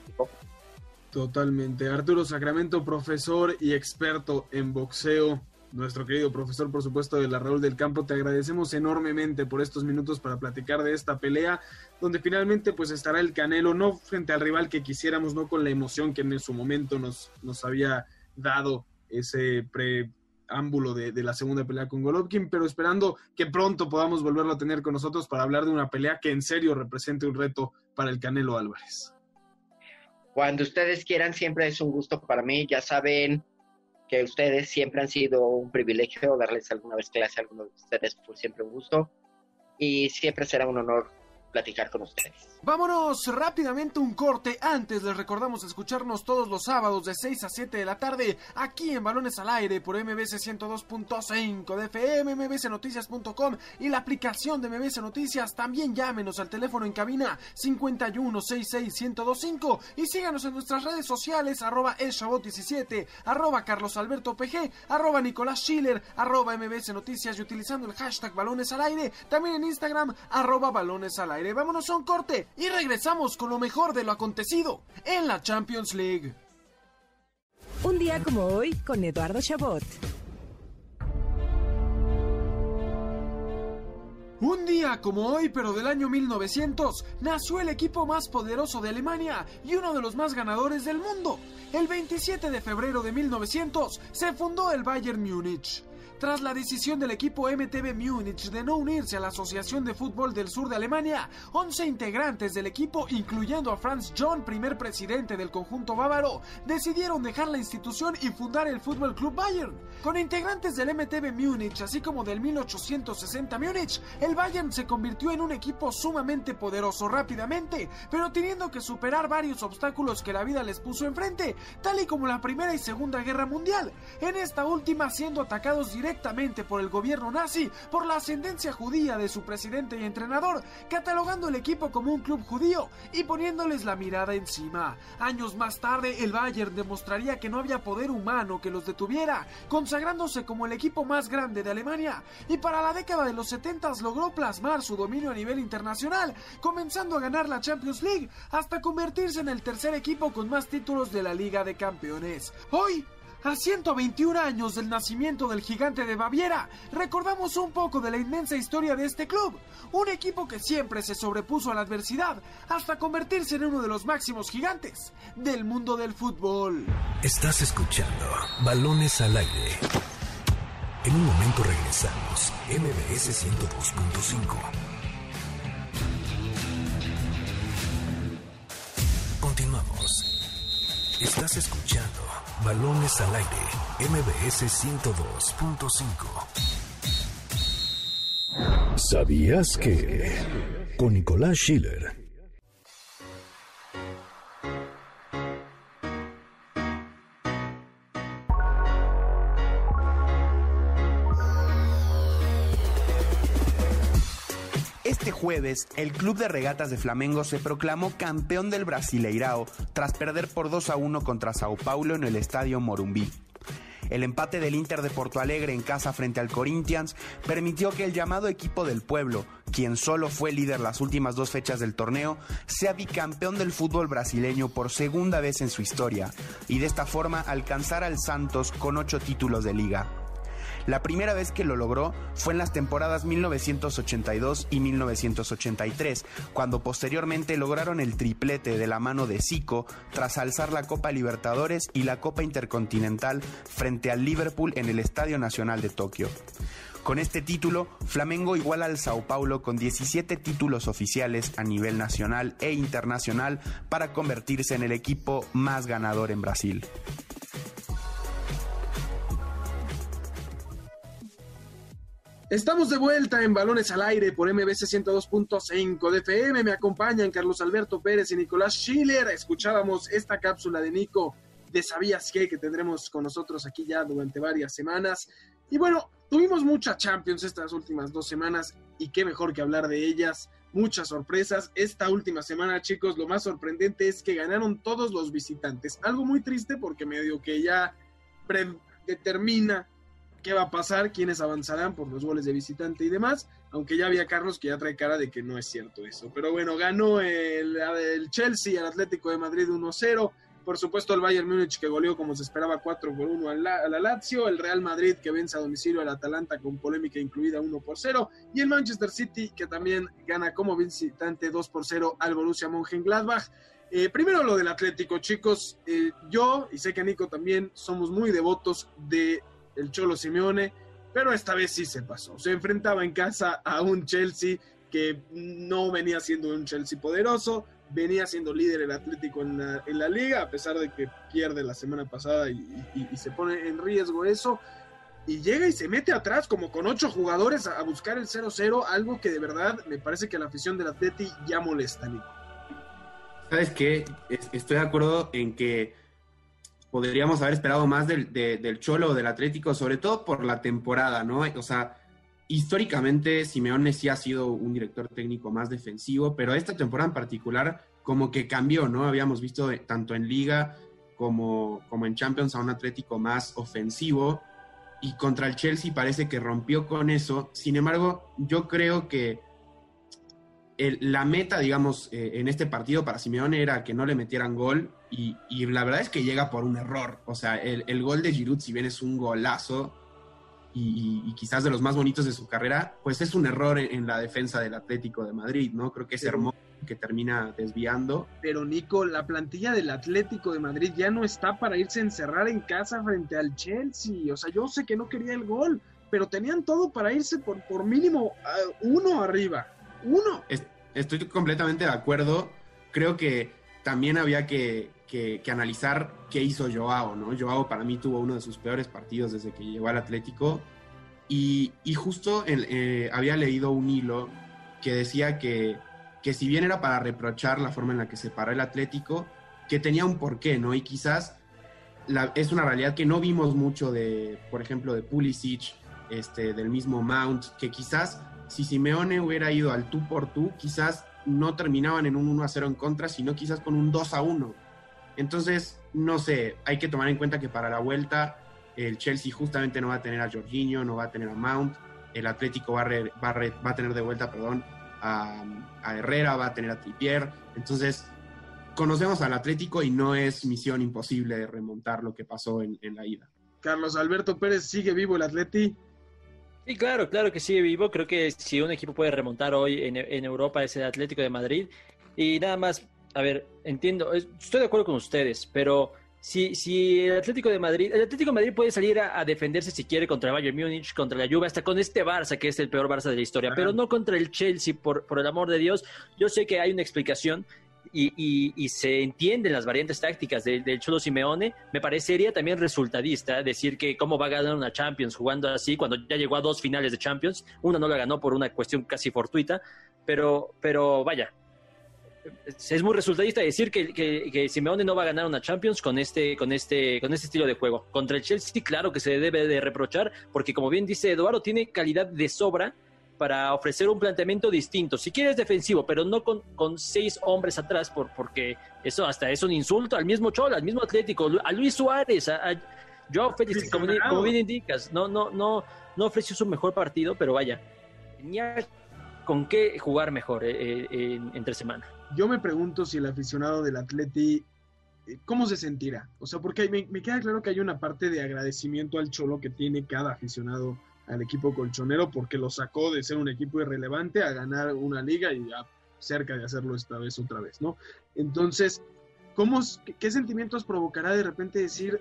Totalmente. Arturo Sacramento, profesor y experto en boxeo. Nuestro querido profesor, por supuesto, de la Raúl del Campo, te agradecemos enormemente por estos minutos para platicar de esta pelea, donde finalmente pues estará el Canelo, no frente al rival que quisiéramos, no con la emoción que en su momento nos, nos había dado ese preámbulo de, de la segunda pelea con Golovkin, pero esperando que pronto podamos volverlo a tener con nosotros para hablar de una pelea que en serio represente un reto para el Canelo Álvarez. Cuando ustedes quieran, siempre es un gusto para mí. Ya saben que ustedes siempre han sido un privilegio darles alguna vez clase a alguno de ustedes. Fue siempre un gusto. Y siempre será un honor platicar con ustedes. Vámonos rápidamente un corte. Antes les recordamos escucharnos todos los sábados de 6 a 7 de la tarde aquí en Balones al Aire por MBC 102.5 de FM, mbcnoticias.com y la aplicación de MBC Noticias. También llámenos al teléfono en cabina 51661025 y síganos en nuestras redes sociales arroba elshabot17, arroba carlosalbertopg, arroba Nicolás Schiller, arroba MBC Noticias y utilizando el hashtag Balones al Aire. También en Instagram arroba Balones al Aire. Vámonos a un corte y regresamos con lo mejor de lo acontecido en la Champions League. Un día como hoy con Eduardo Chabot. Un día como hoy, pero del año 1900, nació el equipo más poderoso de Alemania y uno de los más ganadores del mundo. El 27 de febrero de 1900 se fundó el Bayern Múnich. Tras la decisión del equipo MTV Múnich de no unirse a la Asociación de Fútbol del Sur de Alemania, 11 integrantes del equipo, incluyendo a Franz John, primer presidente del conjunto bávaro, decidieron dejar la institución y fundar el Fútbol Club Bayern. Con integrantes del MTV Múnich, así como del 1860 Múnich, el Bayern se convirtió en un equipo sumamente poderoso rápidamente, pero teniendo que superar varios obstáculos que la vida les puso enfrente, tal y como la Primera y Segunda Guerra Mundial. En esta última siendo atacados directamente directamente por el gobierno nazi por la ascendencia judía de su presidente y entrenador, catalogando el equipo como un club judío y poniéndoles la mirada encima. Años más tarde, el Bayern demostraría que no había poder humano que los detuviera, consagrándose como el equipo más grande de Alemania, y para la década de los 70 logró plasmar su dominio a nivel internacional, comenzando a ganar la Champions League hasta convertirse en el tercer equipo con más títulos de la Liga de Campeones. Hoy, a 121 años del nacimiento del gigante de Baviera, recordamos un poco de la inmensa historia de este club, un equipo que siempre se sobrepuso a la adversidad hasta convertirse en uno de los máximos gigantes del mundo del fútbol. Estás escuchando Balones al aire. En un momento regresamos. MBS 102.5. Continuamos. Estás escuchando Balones al aire. MBS 102.5. ¿Sabías que? Con Nicolás Schiller. El Club de Regatas de Flamengo se proclamó campeón del Brasileirao tras perder por 2 a 1 contra Sao Paulo en el estadio Morumbí. El empate del Inter de Porto Alegre en casa frente al Corinthians permitió que el llamado equipo del pueblo, quien solo fue líder las últimas dos fechas del torneo, sea bicampeón del fútbol brasileño por segunda vez en su historia y de esta forma alcanzar al Santos con ocho títulos de liga. La primera vez que lo logró fue en las temporadas 1982 y 1983, cuando posteriormente lograron el triplete de la mano de Zico tras alzar la Copa Libertadores y la Copa Intercontinental frente al Liverpool en el Estadio Nacional de Tokio. Con este título, Flamengo iguala al Sao Paulo con 17 títulos oficiales a nivel nacional e internacional para convertirse en el equipo más ganador en Brasil. Estamos de vuelta en Balones al Aire por MBC 102.5 de FM. Me acompañan Carlos Alberto Pérez y Nicolás Schiller. Escuchábamos esta cápsula de Nico de Sabías qué, que tendremos con nosotros aquí ya durante varias semanas. Y bueno, tuvimos muchas Champions estas últimas dos semanas y qué mejor que hablar de ellas. Muchas sorpresas. Esta última semana, chicos, lo más sorprendente es que ganaron todos los visitantes. Algo muy triste porque medio que ya predetermina qué va a pasar, quiénes avanzarán por los goles de visitante y demás, aunque ya había Carlos que ya trae cara de que no es cierto eso. Pero bueno, ganó el, el Chelsea, el Atlético de Madrid 1-0, por supuesto el Bayern Múnich que goleó como se esperaba 4 por 1 a la, Lazio, el Real Madrid que vence a domicilio al Atalanta con polémica incluida 1 por 0 y el Manchester City que también gana como visitante 2 por 0 al Borussia Mönchengladbach. Eh, primero lo del Atlético, chicos. Eh, yo y sé que Nico también somos muy devotos de el Cholo Simeone, pero esta vez sí se pasó. Se enfrentaba en casa a un Chelsea que no venía siendo un Chelsea poderoso, venía siendo líder el Atlético en la, liga, a pesar de que pierde la semana pasada y, se pone en riesgo eso. Y llega y se mete atrás como con ocho jugadores a, a buscar el 0-0, algo que de verdad me parece que la afición del Atleti ya molesta, Nico. ¿Sabes qué? Estoy de acuerdo en que podríamos haber esperado más del, de, del Cholo o del Atlético, sobre todo por la temporada, ¿no? O sea, históricamente Simeone sí ha sido un director técnico más defensivo, pero esta temporada en particular como que cambió, ¿no? Habíamos visto tanto en liga como, como en Champions a un Atlético más ofensivo y contra el Chelsea parece que rompió con eso. Sin embargo, yo creo que el, la meta, digamos, eh, en este partido para Simeone era que no le metieran gol y, y la verdad es que llega por un error. O sea, el, el gol de Giroud, si bien es un golazo y, y, quizás de los más bonitos de su carrera, pues es un error en, en, la defensa del Atlético de Madrid, ¿no? Creo que es hermoso que termina desviando. Pero Nico, la plantilla del Atlético de Madrid ya no está para irse a encerrar en casa frente al Chelsea. O sea, yo sé que no quería el gol, pero tenían todo para irse por, por mínimo uh, uno arriba uno. Estoy completamente de acuerdo. Creo que también había que, que, que, analizar qué hizo Joao, ¿no? Joao para mí tuvo uno de sus peores partidos desde que llegó al Atlético. Y, justo eh, había leído un hilo que decía que, que si bien era para reprochar la forma en la que se paró el Atlético, que tenía un porqué, ¿no? Y quizás es una realidad que no vimos mucho de, por ejemplo, de Pulisic, este, del mismo Mount, que quizás si Simeone hubiera ido al tú por tú, quizás no terminaban en un 1 a 0 en contra, sino quizás con un 2 a 1. Entonces, no sé, hay que tomar en cuenta que para la vuelta el Chelsea justamente no va a tener a Jorginho, no va a tener a Mount, el Atlético va a, re- va a re- va a tener de vuelta, perdón, a, a Herrera, va a tener a Trippier. Entonces, conocemos al Atlético y no es misión imposible de remontar lo que pasó en, en la ida. Carlos Alberto Pérez sigue vivo el Atleti. Sí, claro, claro que sigue vivo. Creo que si un equipo puede remontar hoy en, en Europa es el Atlético de Madrid. Y nada más, a ver, entiendo, es- estoy de acuerdo con ustedes, pero si, si el Atlético de Madrid, el Atlético de Madrid puede salir a, a defenderse si quiere contra el Bayern Múnich, contra la Juve, hasta con este Barça, que es el peor Barça de la historia, pero no contra el Chelsea, por, por el amor de Dios. Yo sé que hay una explicación. Y, se entienden las variantes tácticas de- del Cholo Simeone, me parecería también resultadista decir que cómo va a ganar una Champions jugando así cuando ya llegó a dos finales de Champions. Una no la ganó por una cuestión casi fortuita, pero, pero vaya, es muy resultadista decir que, que, que Simeone no va a ganar una Champions con este, con este, con este estilo de juego. Contra el Chelsea, claro que se debe de reprochar, porque como bien dice Eduardo, tiene calidad de sobra para ofrecer un planteamiento distinto. Si quieres defensivo, pero no con, con seis hombres atrás, por, porque eso hasta es un insulto al mismo Cholo, al mismo Atlético, a Luis Suárez, a, a Joao Félix, como, como bien indicas, no, no, no, no ofreció su mejor partido, pero vaya, tenía con qué jugar mejor eh, eh, en- entre semana. Yo me pregunto si el aficionado del Atleti, eh, ¿cómo se sentirá? O sea, porque me, me queda claro que hay una parte de agradecimiento al Cholo que tiene cada aficionado al equipo colchonero porque lo sacó de ser un equipo irrelevante a ganar una liga y a cerca de hacerlo esta vez otra vez, ¿no? Entonces, ¿cómo, qué sentimientos provocará de repente decir,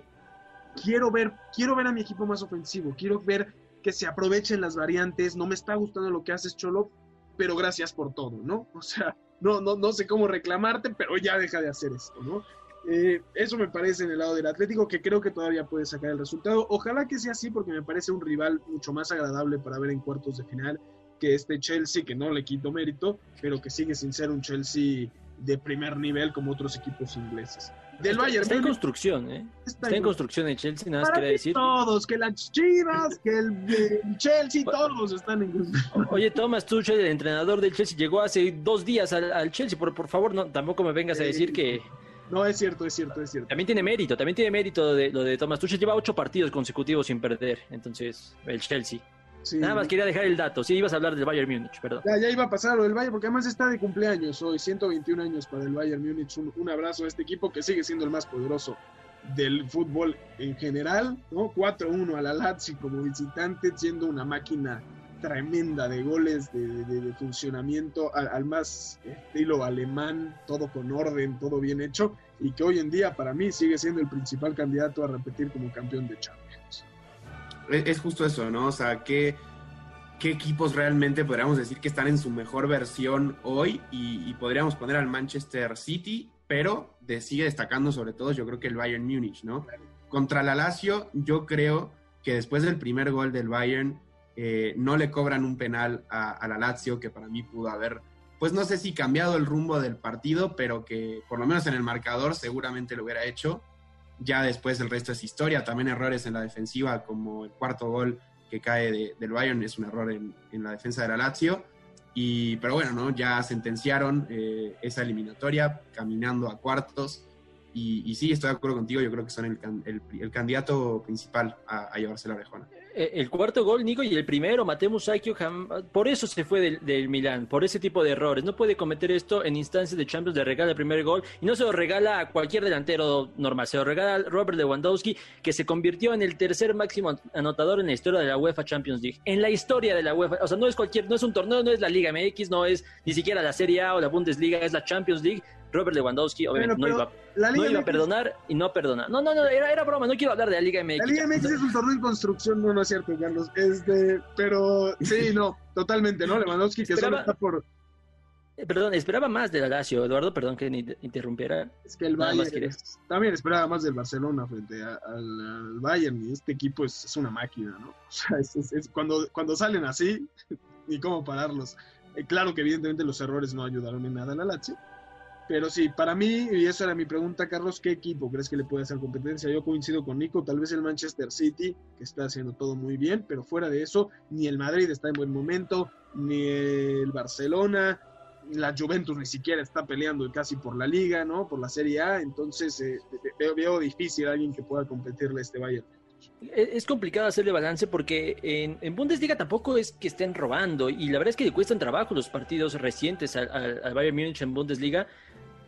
quiero ver, quiero ver a mi equipo más ofensivo, quiero ver que se aprovechen las variantes, no me está gustando lo que haces, Cholo, pero gracias por todo, ¿no? O sea, no, no, no sé cómo reclamarte, pero ya deja de hacer esto, ¿no? Eh, eso me parece en el lado del Atlético, que creo que todavía puede sacar el resultado. Ojalá que sea así, porque me parece un rival mucho más agradable para ver en cuartos de final que este Chelsea, que no le quito mérito, pero que sigue sin ser un Chelsea de primer nivel como otros equipos ingleses. Del está, Bayern está en construcción, ¿eh? Está, en en- construcción el Chelsea, nada más quería decir. todos, que las Chivas, que el, el Chelsea, todos están en Oye, Thomas Tuchel, el entrenador del Chelsea, llegó hace dos días al, al Chelsea. Por, por favor, no, tampoco me vengas a decir que. No, es cierto, es cierto, es cierto. También tiene mérito, también tiene mérito de, lo de Thomas Tuchel. Lleva ocho partidos consecutivos sin perder. Entonces, el Chelsea. Sí. Nada más quería dejar el dato. Sí, ibas a hablar del Bayern Múnich, perdón. Ya, ya iba a pasar lo del Bayern, porque además está de cumpleaños hoy, 121 años para el Bayern Múnich. Un, un abrazo a este equipo que sigue siendo el más poderoso del fútbol en general, ¿no? 4-1 a la Lazio como visitante, siendo una máquina tremenda de goles, de, de- de funcionamiento, al, al más estilo alemán, todo con orden, todo bien hecho, y que hoy en día para mí sigue siendo el principal candidato a repetir como campeón de Champions. Es, es justo eso, ¿no? O sea, ¿qué, qué equipos realmente podríamos decir que están en su mejor versión hoy? Y, y podríamos poner al Manchester City, pero de- sigue destacando sobre todo, yo creo que el Bayern Múnich, ¿no? Contra la Lazio, yo creo que después del primer gol del Bayern, eh, no le cobran un penal a, la Lazio, que para mí pudo haber, pues no sé si cambiado el rumbo del partido, pero que por lo menos en el marcador seguramente lo hubiera hecho. Ya después el resto es historia, también errores en la defensiva, como el cuarto gol que cae de- del Bayern es un error en, la defensa de la Lazio. Y, pero bueno, ¿no? ya sentenciaron eh, esa eliminatoria caminando a cuartos. Y, y sí, estoy de acuerdo contigo, yo creo que son el candidato principal a, a llevarse la orejona. Eh, El cuarto gol, Nico, y el primero, Mateo Musacchio, por eso se fue del, del Milán, por ese tipo de errores. No puede cometer esto en instancias de Champions, le regala el primer gol, y no se lo regala a cualquier delantero normal, se lo regala a Robert Lewandowski, que se convirtió en el tercer máximo an- anotador en la historia de la UEFA Champions League. En la historia de la UEFA, o sea, no es cualquier, no es un torneo, no es la Liga MX, no es ni siquiera la Serie A o la Bundesliga, es la Champions League. Robert Lewandowski, obviamente, Bueno, no, iba, la Liga no iba a perdonar y no perdona. No, no, no, era, era broma, no quiero hablar de la Liga MX. La Liga MX es un torneo en construcción, no, no es cierto, Carlos. Este, pero sí, no, totalmente, ¿no? Lewandowski que solo Esperaba- está por. Eh, Perdón, esperaba más de la Lazio, Eduardo, perdón que ni- interrumpiera. Es que el Bayern es- también esperaba más del Barcelona frente a- al, al Bayern y este equipo es, es una máquina, ¿no? O sea, es- cuando, cuando salen así, ni cómo pararlos. Eh, claro que evidentemente los errores no ayudaron en nada a la Lazio, Pero sí, para mí, y esa era mi pregunta, Carlos, ¿qué equipo crees que le puede hacer competencia? Yo coincido con Nico, tal vez el Manchester City, que está haciendo todo muy bien, pero fuera de eso, ni el Madrid está en buen momento, ni el Barcelona, la Juventus ni siquiera está peleando casi por la liga, ¿no? Por la Serie A, entonces eh, veo, veo difícil alguien que pueda competirle a este Bayern. Es es complicado hacerle balance porque en, en Bundesliga tampoco es que estén robando y la verdad es que le cuestan trabajo los partidos recientes al, al- al Bayern Múnich en Bundesliga.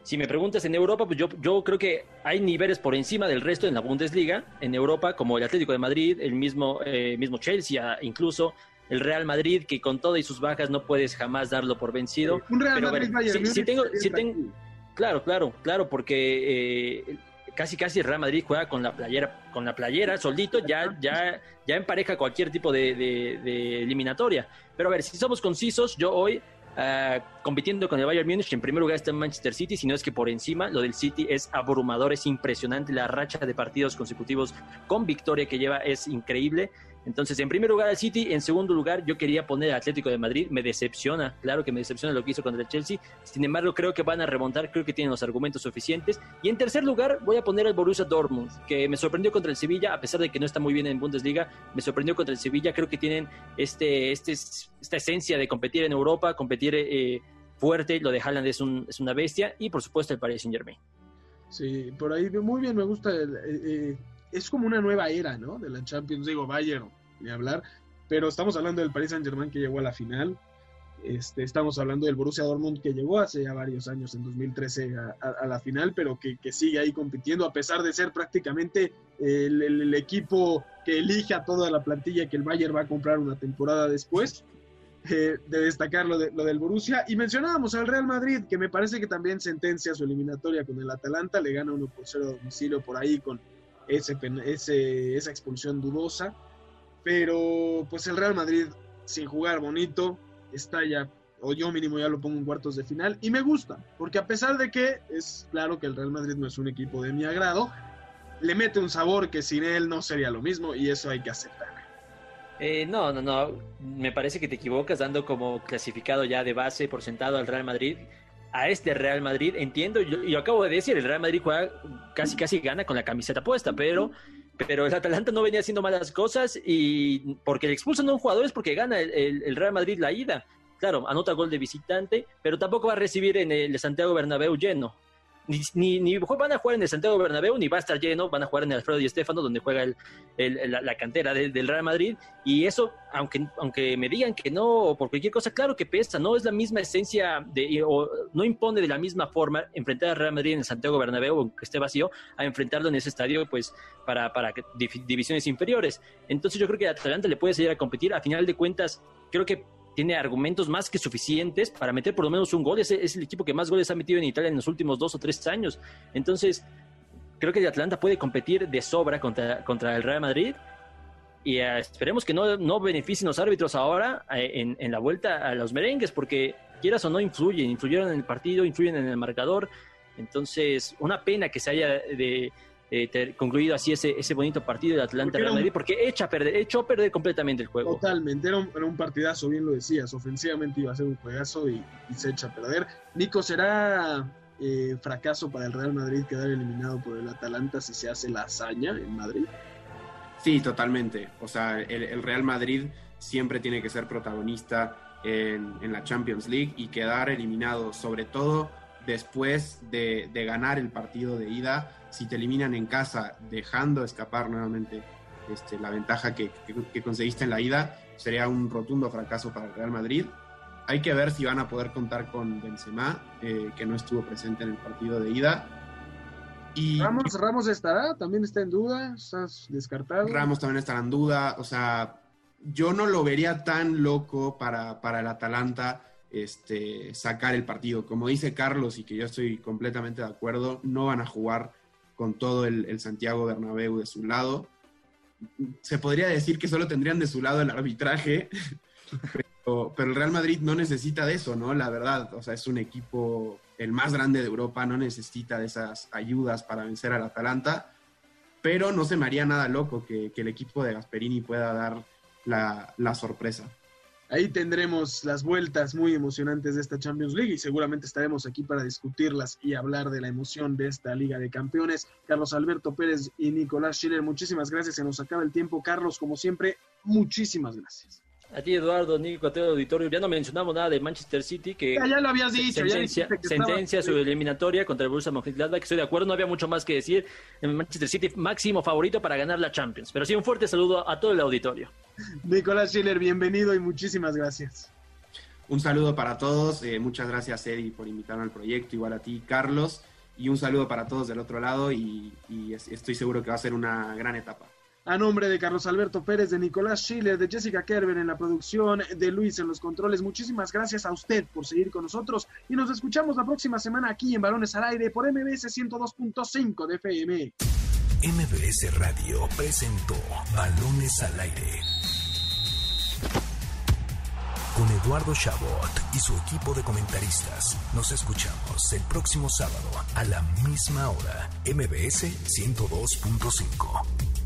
Si me preguntas en Europa, pues yo, yo creo que hay niveles por encima del resto en la Bundesliga, en Europa, como el Atlético de Madrid, el mismo, eh, mismo Chelsea, ah, incluso el Real Madrid, que con todo y sus bajas no puedes jamás darlo por vencido. Un Real Pero, ver, Madrid Bayern tengo- tengo-. Claro, claro, claro, porque eh, casi casi Real Madrid juega con la playera, con la playera solito, ya, ya, ya empareja cualquier tipo de, de- de eliminatoria. Pero a ver, si somos concisos, yo hoy ah, compitiendo con el Bayern Múnich, en primer lugar está Manchester City, si no es que por encima, lo del City es abrumador, es impresionante, la racha de partidos consecutivos con victoria que lleva es increíble. Entonces, en primer lugar al City, en segundo lugar yo quería poner al Atlético de Madrid, me decepciona, claro que me decepciona lo que hizo contra el Chelsea, sin embargo creo que van a remontar, creo que tienen los argumentos suficientes. Y en tercer lugar voy a poner al Borussia Dortmund, que me sorprendió contra el Sevilla, a pesar de que no está muy bien en Bundesliga, me sorprendió contra el Sevilla, creo que tienen este, este, esta esencia de competir en Europa, competir eh, fuerte, lo de Haaland es, un, es una bestia, y por supuesto el Paris Saint Germain. Sí, por ahí muy bien, me gusta. el- eh, eh, es como una nueva era, ¿no? De la Champions, digo, Bayern, ni hablar. Pero estamos hablando del Paris Saint Germain que llegó a la final. Este, estamos hablando del Borussia Dortmund que llegó hace ya varios años, en 2013, a, a- a la final, pero que, sigue ahí compitiendo, a pesar de ser prácticamente el, equipo que elige a toda la plantilla que el Bayern va a comprar una temporada después. eh, de destacar lo, de- lo del Borussia. Y mencionábamos al Real Madrid, que me parece que también sentencia su eliminatoria con el Atalanta, le gana 1 por 0 a domicilio por ahí con ese, ese- esa expulsión dudosa. Pero pues el Real Madrid, sin jugar bonito, está ya, o yo mínimo ya lo pongo en cuartos de final, y me gusta, porque a pesar de que es claro que el Real Madrid no es un equipo de mi agrado, le mete un sabor que sin él no sería lo mismo, y eso hay que aceptar. Eh, no, no, no. Me parece que te equivocas dando como clasificado ya de base por sentado al Real Madrid. A este Real Madrid, entiendo, yo, yo acabo de decir, el Real Madrid juega casi casi gana con la camiseta puesta, pero, pero el Atalanta no venía haciendo malas cosas y porque le expulsan a un jugador es porque gana el, el- Real Madrid la ida. Claro, anota gol de visitante, pero tampoco va a recibir en el Santiago Bernabéu lleno. Ni, ni, ni van a jugar en el Santiago Bernabéu, ni va a estar lleno, van a jugar en el Alfredo Di Stéfano, donde juega el, la, cantera de- del Real Madrid. Y eso, aunque, aunque me digan que no, por cualquier cosa, claro que pesa, no es la misma esencia, de, o no impone de la misma forma enfrentar al Real Madrid en el Santiago Bernabéu, aunque esté vacío, a enfrentarlo en ese estadio, pues, para, para divisiones inferiores. Entonces yo creo que Atalanta le puede salir a competir. A final de cuentas, creo que tiene argumentos más que suficientes para meter por lo menos un gol. Es, el equipo que más goles ha metido en Italia en los últimos dos o tres años. Entonces, creo que el Atlanta puede competir de sobra contra, contra el Real Madrid. Y eh, esperemos que no, no beneficien los árbitros ahora eh, en, en la vuelta a los merengues, porque quieras o no influyen, influyeron en el partido, influyen en el marcador. Entonces, una pena que se haya de, de ter- concluido así ese, ese bonito partido Atlanta-Real era un- Madrid, porque echa a perder, echó a perder completamente el juego. Totalmente, era un, era un partidazo, bien lo decías. Ofensivamente iba a ser un juegazo y, y se echa a perder. Nico, ¿será eh, fracaso para el Real Madrid quedar eliminado por el Atalanta si se hace la hazaña en Madrid? Sí, totalmente. O sea, el, el Real Madrid siempre tiene que ser protagonista en, en la Champions League y quedar eliminado, sobre todo después de, de ganar el partido de ida. Si te eliminan en casa, dejando escapar nuevamente este, la ventaja que, que- que conseguiste en la ida, sería un rotundo fracaso para el Real Madrid. Hay que ver si van a poder contar con Benzema, eh, que no estuvo presente en el partido de ida. Y Ramos, Ramos estará, también está en duda, estás descartado. Ramos también estará en duda. O sea, yo no lo vería tan loco para, para el Atalanta este, sacar el partido. Como dice Carlos, y que yo estoy completamente de acuerdo, no van a jugar con todo el, el Santiago Bernabéu de su lado. Se podría decir que solo tendrían de su lado el arbitraje, pero, pero el Real Madrid no necesita de eso, ¿no? La verdad, o sea, es un equipo el más grande de Europa, no necesita de esas ayudas para vencer al Atalanta pero no se me haría nada loco que, que el equipo de Gasperini pueda dar la, la sorpresa. Ahí tendremos las vueltas muy emocionantes de esta Champions League y seguramente estaremos aquí para discutirlas y hablar de la emoción de esta Liga de Campeones. Carlos Alberto Pérez y Nicolás Schiller, muchísimas gracias. Se nos acaba el tiempo. Carlos, como siempre, muchísimas gracias. A ti, Eduardo, Nico, a todo el auditorio. Ya no mencionamos nada de Manchester City, que Ya, ya lo habías dicho, ya sentencia, que estaba- sentencia su eliminatoria contra el Borussia Mönchengladbach. que Estoy de acuerdo, no había mucho más que decir. En Manchester City, máximo favorito para ganar la Champions. Pero sí, un fuerte saludo a todo el auditorio. Nicolás Schiller, bienvenido y muchísimas gracias. Un saludo para todos. eh, muchas gracias, Eddie, por invitarme al proyecto. Igual a ti, Carlos. Y un saludo para todos del otro lado. Y, y es- estoy seguro que va a ser una gran etapa. A nombre de Carlos Alberto Pérez, de Nicolás Schiller, de Jessica Kerber en la producción, de Luis en los controles, muchísimas gracias a usted por seguir con nosotros y nos escuchamos la próxima semana aquí en Balones al Aire por MBS 102.5 de FM. MBS Radio presentó Balones al Aire. Con Eduardo Chabot y su equipo de comentaristas, nos escuchamos el próximo sábado a la misma hora. MBS 102.5.